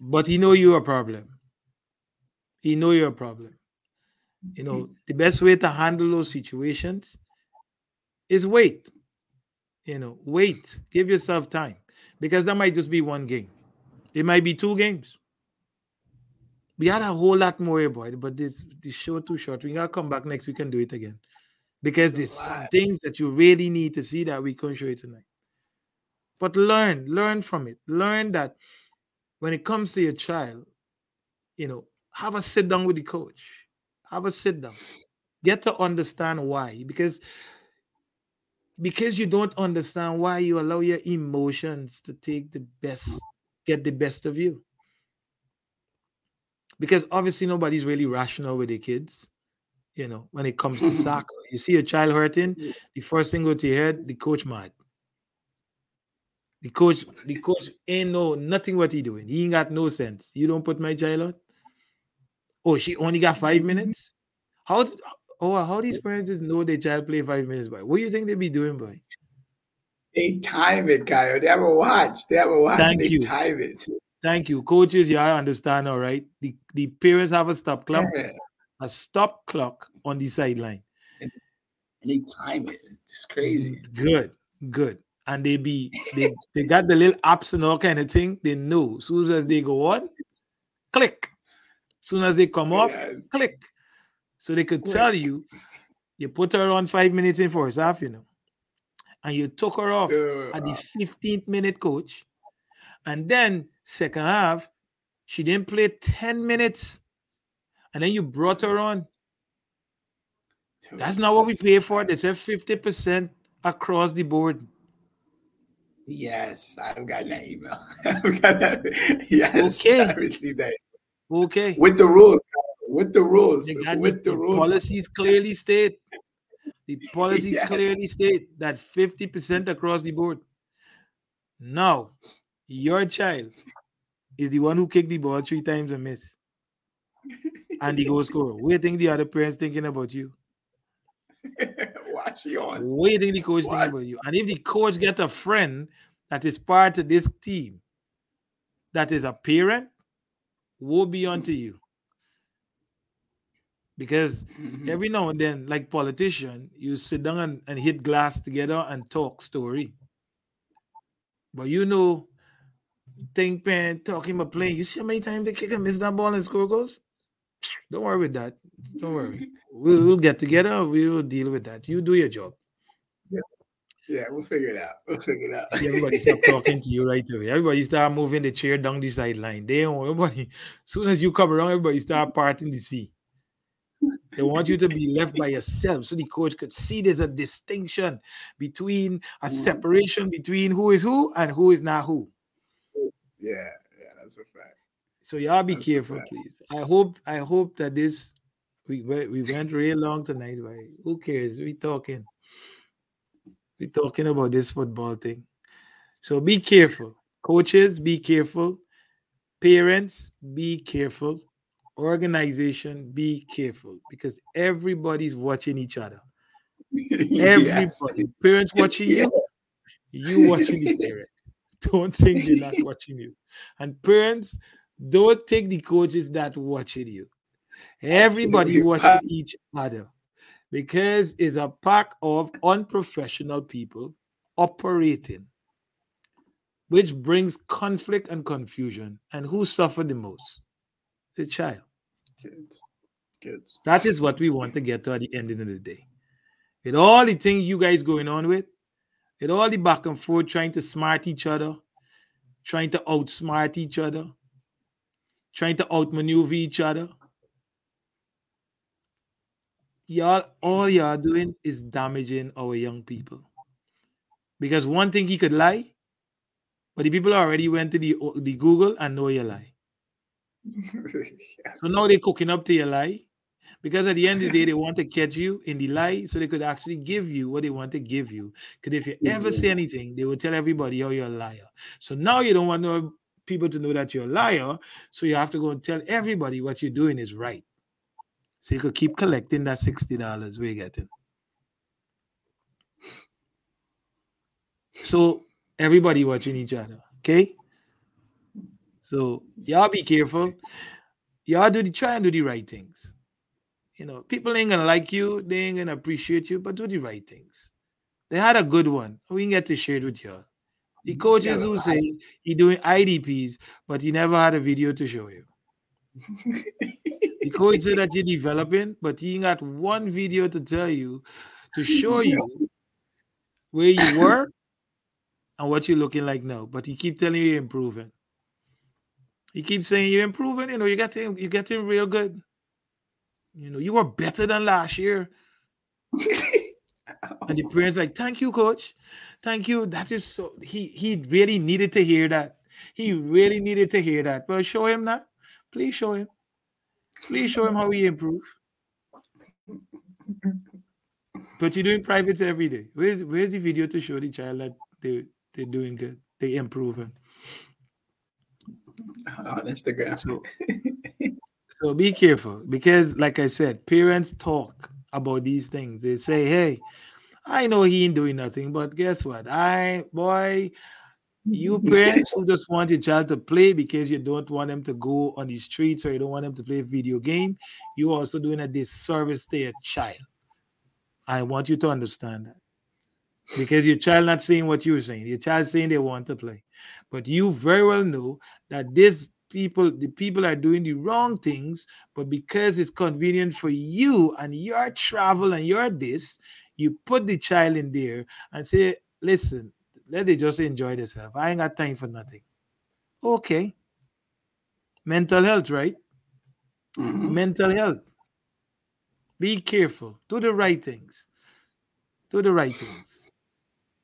But he know you're a problem. He know you're a problem. You know, the best way to handle those situations is wait. You know, wait. Give yourself time. Because that might just be one game. It might be two games. We had a whole lot more about it, but this the show too short. We gotta come back next week and do it again. Because there's some things that you really need to see that we can show you tonight. But learn, learn from it. Learn that when it comes to your child, you know, have a sit down with the coach. Have a sit down. Get to understand why. Because because you don't understand why you allow your emotions to take the best, mm. get the best of you. Because obviously nobody's really rational with their kids. You know, when it comes to [LAUGHS] soccer, you see a child hurting, the first thing go to your head, the coach mad. The coach, the coach ain't know nothing what he doing. He ain't got no sense. You don't put my child on. Oh, she only got five mm-hmm. minutes. How? Oh, how these parents know their child play five minutes? Boy, what do you think they be doing, boy? They time it, Kyle. They have a watch. They have a watch. Thank they you. time it. Thank you, coaches. Yeah, I understand. All right. The the parents have a stop clock, Yeah. a stop clock on the sideline. And they time it. It's crazy. Good, good. And they be they they got the little apps and all kind of thing. They know. Soon as they go on, click. Soon as they come off, Yeah. click. So they could tell you, you put her on five minutes in first half, you know, and you took her off Uh, at the 15th minute coach. And then second half, she didn't play 10 minutes. And then you brought her on. dude, That's not what we pay for. They said 50% across the board. Yes, I've gotten that email. [LAUGHS] I've got that. Yes, Okay. I received that Okay. with the rules. With the rules. With the, the rules. policies clearly state. The [LAUGHS] policies Yes. clearly state that 50% across the board. Now, your child is the one who kicked the ball three times and missed. And the goal scorer. What do you think the other parents thinking about you? [LAUGHS] Watch you on. What do you think the coach thinking about you? And if the coach get a friend that is part of this team, that is a parent, woe be unto you. Because Mhm. every now and then, like politician, you sit down and, and hit glass together and talk story. But you know, think man talking about playing. You see how many times they kick and miss that ball and score goals? Don't worry with that. Don't worry. [LAUGHS] We'll, we'll get together. We will deal with that. You do your job. Yeah, we'll figure it out. We'll figure it out. Everybody stop [LAUGHS] talking to you right away. Everybody start moving the chair down the sideline. They don't everybody. Soon as you come around, everybody start parting the sea. They want you to be left by yourself so the coach could see there's a distinction between a Mhm. separation between who is who and who is not who. Yeah, yeah, that's a fact. So y'all be That's careful, please. I hope I hope that this we went we went real long tonight, but who cares? We talking. We talking about this football thing. So be careful. Coaches, be careful. Parents, be careful. Organization, be careful because everybody's watching each other. [LAUGHS] Everybody, parents watching you, [LAUGHS] you watching the parents. [LAUGHS] Don't think they're not watching you. And parents, don't think the coaches that watching you. Everybody watching each other because it's a pack of unprofessional people operating, which brings conflict and confusion. And who suffer the most? The child. Kids. Kids. That is what we want to get to at the ending of the day. With all the things you guys going on with, with all the back and forth trying to smart each other, trying to outsmart each other, trying to outmaneuver each other. Y'all, all y'all doing is damaging our young people. Because one thing he could lie, but the people already went to the, the Google and know you lie. [LAUGHS] So now they're cooking up to your lie. Because at the end of the day, they want to catch you in the lie so they could actually give you what they want to give you. Because if you ever say anything, they will tell everybody, oh, you're a liar. So now you don't want no people to know that you're a liar. So you have to go and tell everybody what you're doing is right. So you could keep collecting that $60 we're getting. So everybody watching each other. Okay. So y'all be careful. Y'all do the try and do the right things. You know, people ain't gonna like you, they ain't gonna appreciate you, but do the right things. They had a good one. We can get to share it with y'all. The mm, coaches who say he doing IDPs, but he never had a video to show you. The [LAUGHS] coach said that you're developing, but he ain't got one video to tell you to show [LAUGHS] you where you were and what you're looking like now. But he keep telling you you're improving. He keeps saying you're improving. You know, you're getting you're getting real good. You know, you were better than last year. [LAUGHS] And the parents like, thank you, coach. Thank you. That is so he he really needed to hear that. He really needed to hear that. But show him that. Please show him. Please show him how he improve. But you're doing privates every day. Where's where's the video to show the child that they they're doing good? They're improving. On Instagram. So, [LAUGHS] so be careful because, like I said, parents talk about these things. They say, "Hey, I know he ain't doing nothing, but guess what? I boy, you [LAUGHS] parents who just want your child to play because you don't want them to go on the streets or you don't want them to play a video game, you're also doing a disservice to your child. I want you to understand that. Because your child not saying what you're saying. Your child saying they want to play. But you very well know that these people, the people are doing the wrong things, but because it's convenient for you and your travel and your this, you put the child in there and say, listen, let they just enjoy themselves. I ain't got time for nothing. Okay. Mental health, right? Mhm. Mental health. Be careful. Do the right things. Do the right things.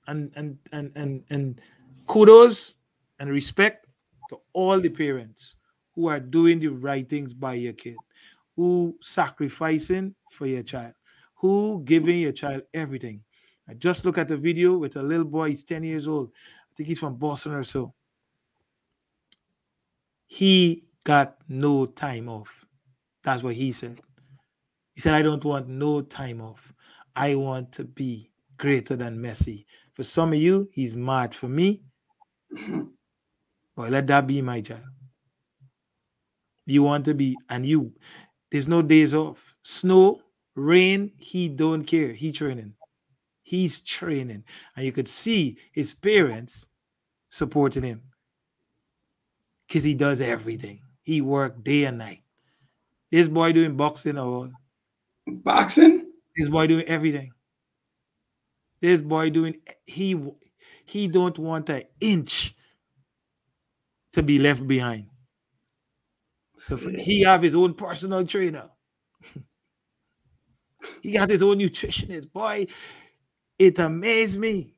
And and and and and kudos and respect to all the parents who are doing the right things by your kid, who sacrificing for your child, who giving your child everything. I just look at the video with a little boy, he's 10 years old. I think he's from Boston or so. He got no time off. That's what he said. He said, I don't want no time off. I want to be greater than Messi. For some of you, he's mad. For me, [LAUGHS] well, let that be my child. You want to be, and you, there's no days off. Snow, rain, he don't care. He training. He's training. And you could see his parents supporting him. Because he does everything. He work day and night. This boy doing boxing or Boxing? this boy doing everything. This boy doing he he don't want an inch to be left behind. So he have his own personal trainer. [LAUGHS] he got his own nutritionist. Boy, it amazed me.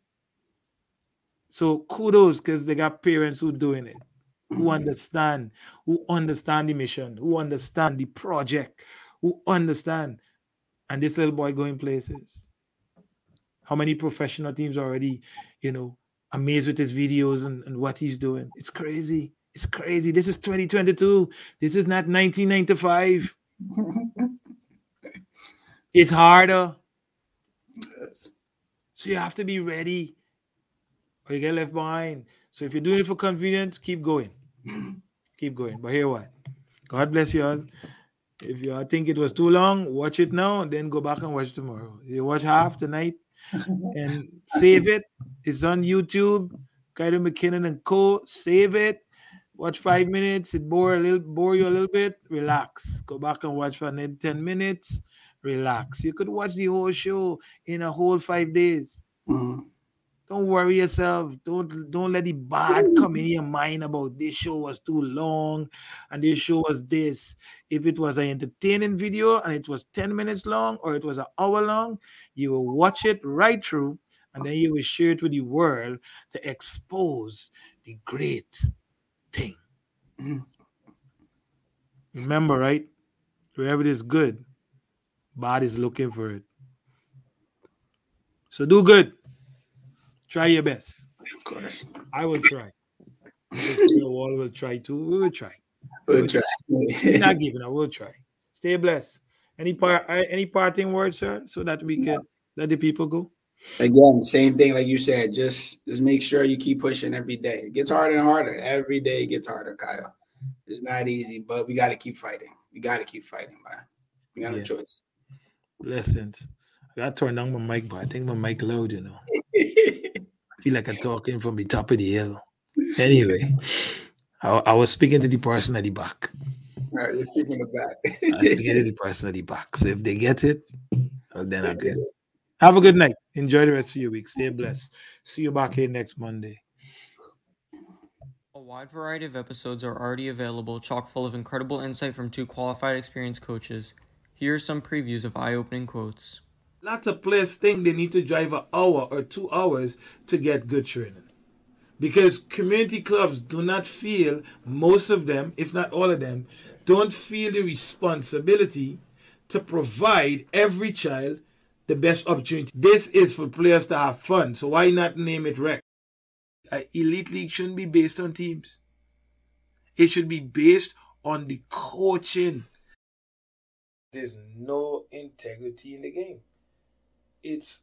So kudos because they got parents who doing it, who mm. understand, who understand the mission, who understand the project, who understand. And this little boy going places. How many professional teams already, you know, amazed with his videos and, and what he's doing? It's crazy. It's crazy. This is 2022. This is not 1995. [LAUGHS] it's harder. Yes. So you have to be ready or you get left behind. So if you're doing it for convenience, keep going. [LAUGHS] keep going. But here what? God bless you all. If you all think it was too long, watch it now and then go back and watch tomorrow. You watch half tonight [LAUGHS] and save it. It's on YouTube. Kayode McKinnon and Co. Save it. Watch five minutes. It bore a little bore you a little bit. Relax. Go back and watch for another 10 minutes. Relax. You could watch the whole show in a whole five days. Mhm. Don't worry yourself. Don't don't let the bad come in your mind about this show was too long and this show was this. If it was an entertaining video and it was 10 minutes long or it was an hour long, you will watch it right through and then you will share it with the world to expose the great thing. Mhm. Remember, right? Wherever it is good, bad is looking for it. So do good. Try your best. Of course. I will try. the wall will try too. We will try. We'll try. We're not giving up. We'll try. Stay blessed. Any part uh, any parting words, sir, so that we can let the people go? Again, same thing like you said. Just just make sure you keep pushing every day. It gets harder and harder. Every day gets harder, Kyle. It's not easy, but we got to keep fighting. We got to keep fighting, man. We got no choice. Blessings. I got to turn down my mic, but I think my mic loud, you know. [LAUGHS] I feel like I'm talking from the top of the hill. Anyway, I, I was speaking to the person at the back. All right, you're speaking of I was that. speaking to the person at the back. So if they get it, then I get it. Have a good night. Enjoy the rest of your week. Stay blessed. See you back here next Monday. A wide variety of episodes are already available, chock full of incredible insight from two qualified experienced coaches. Here are some previews of eye opening quotes. Lots of players think they need to drive an hour or two hours to get good training. Because community clubs do not feel, most of them, if not all of them, don't feel the responsibility to provide every child the best opportunity. This is for players to have fun, so why not name it rec? An elite league shouldn't be based on teams. It should be based on the coaching. There's no integrity in the game. It's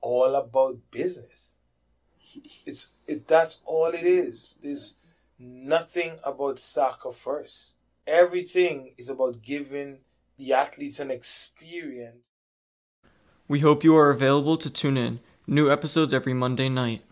all about business. It's it that's all it is. There's nothing about soccer first. Everything is about giving the athletes an experience. We hope you are available to tune in. New episodes every Monday night.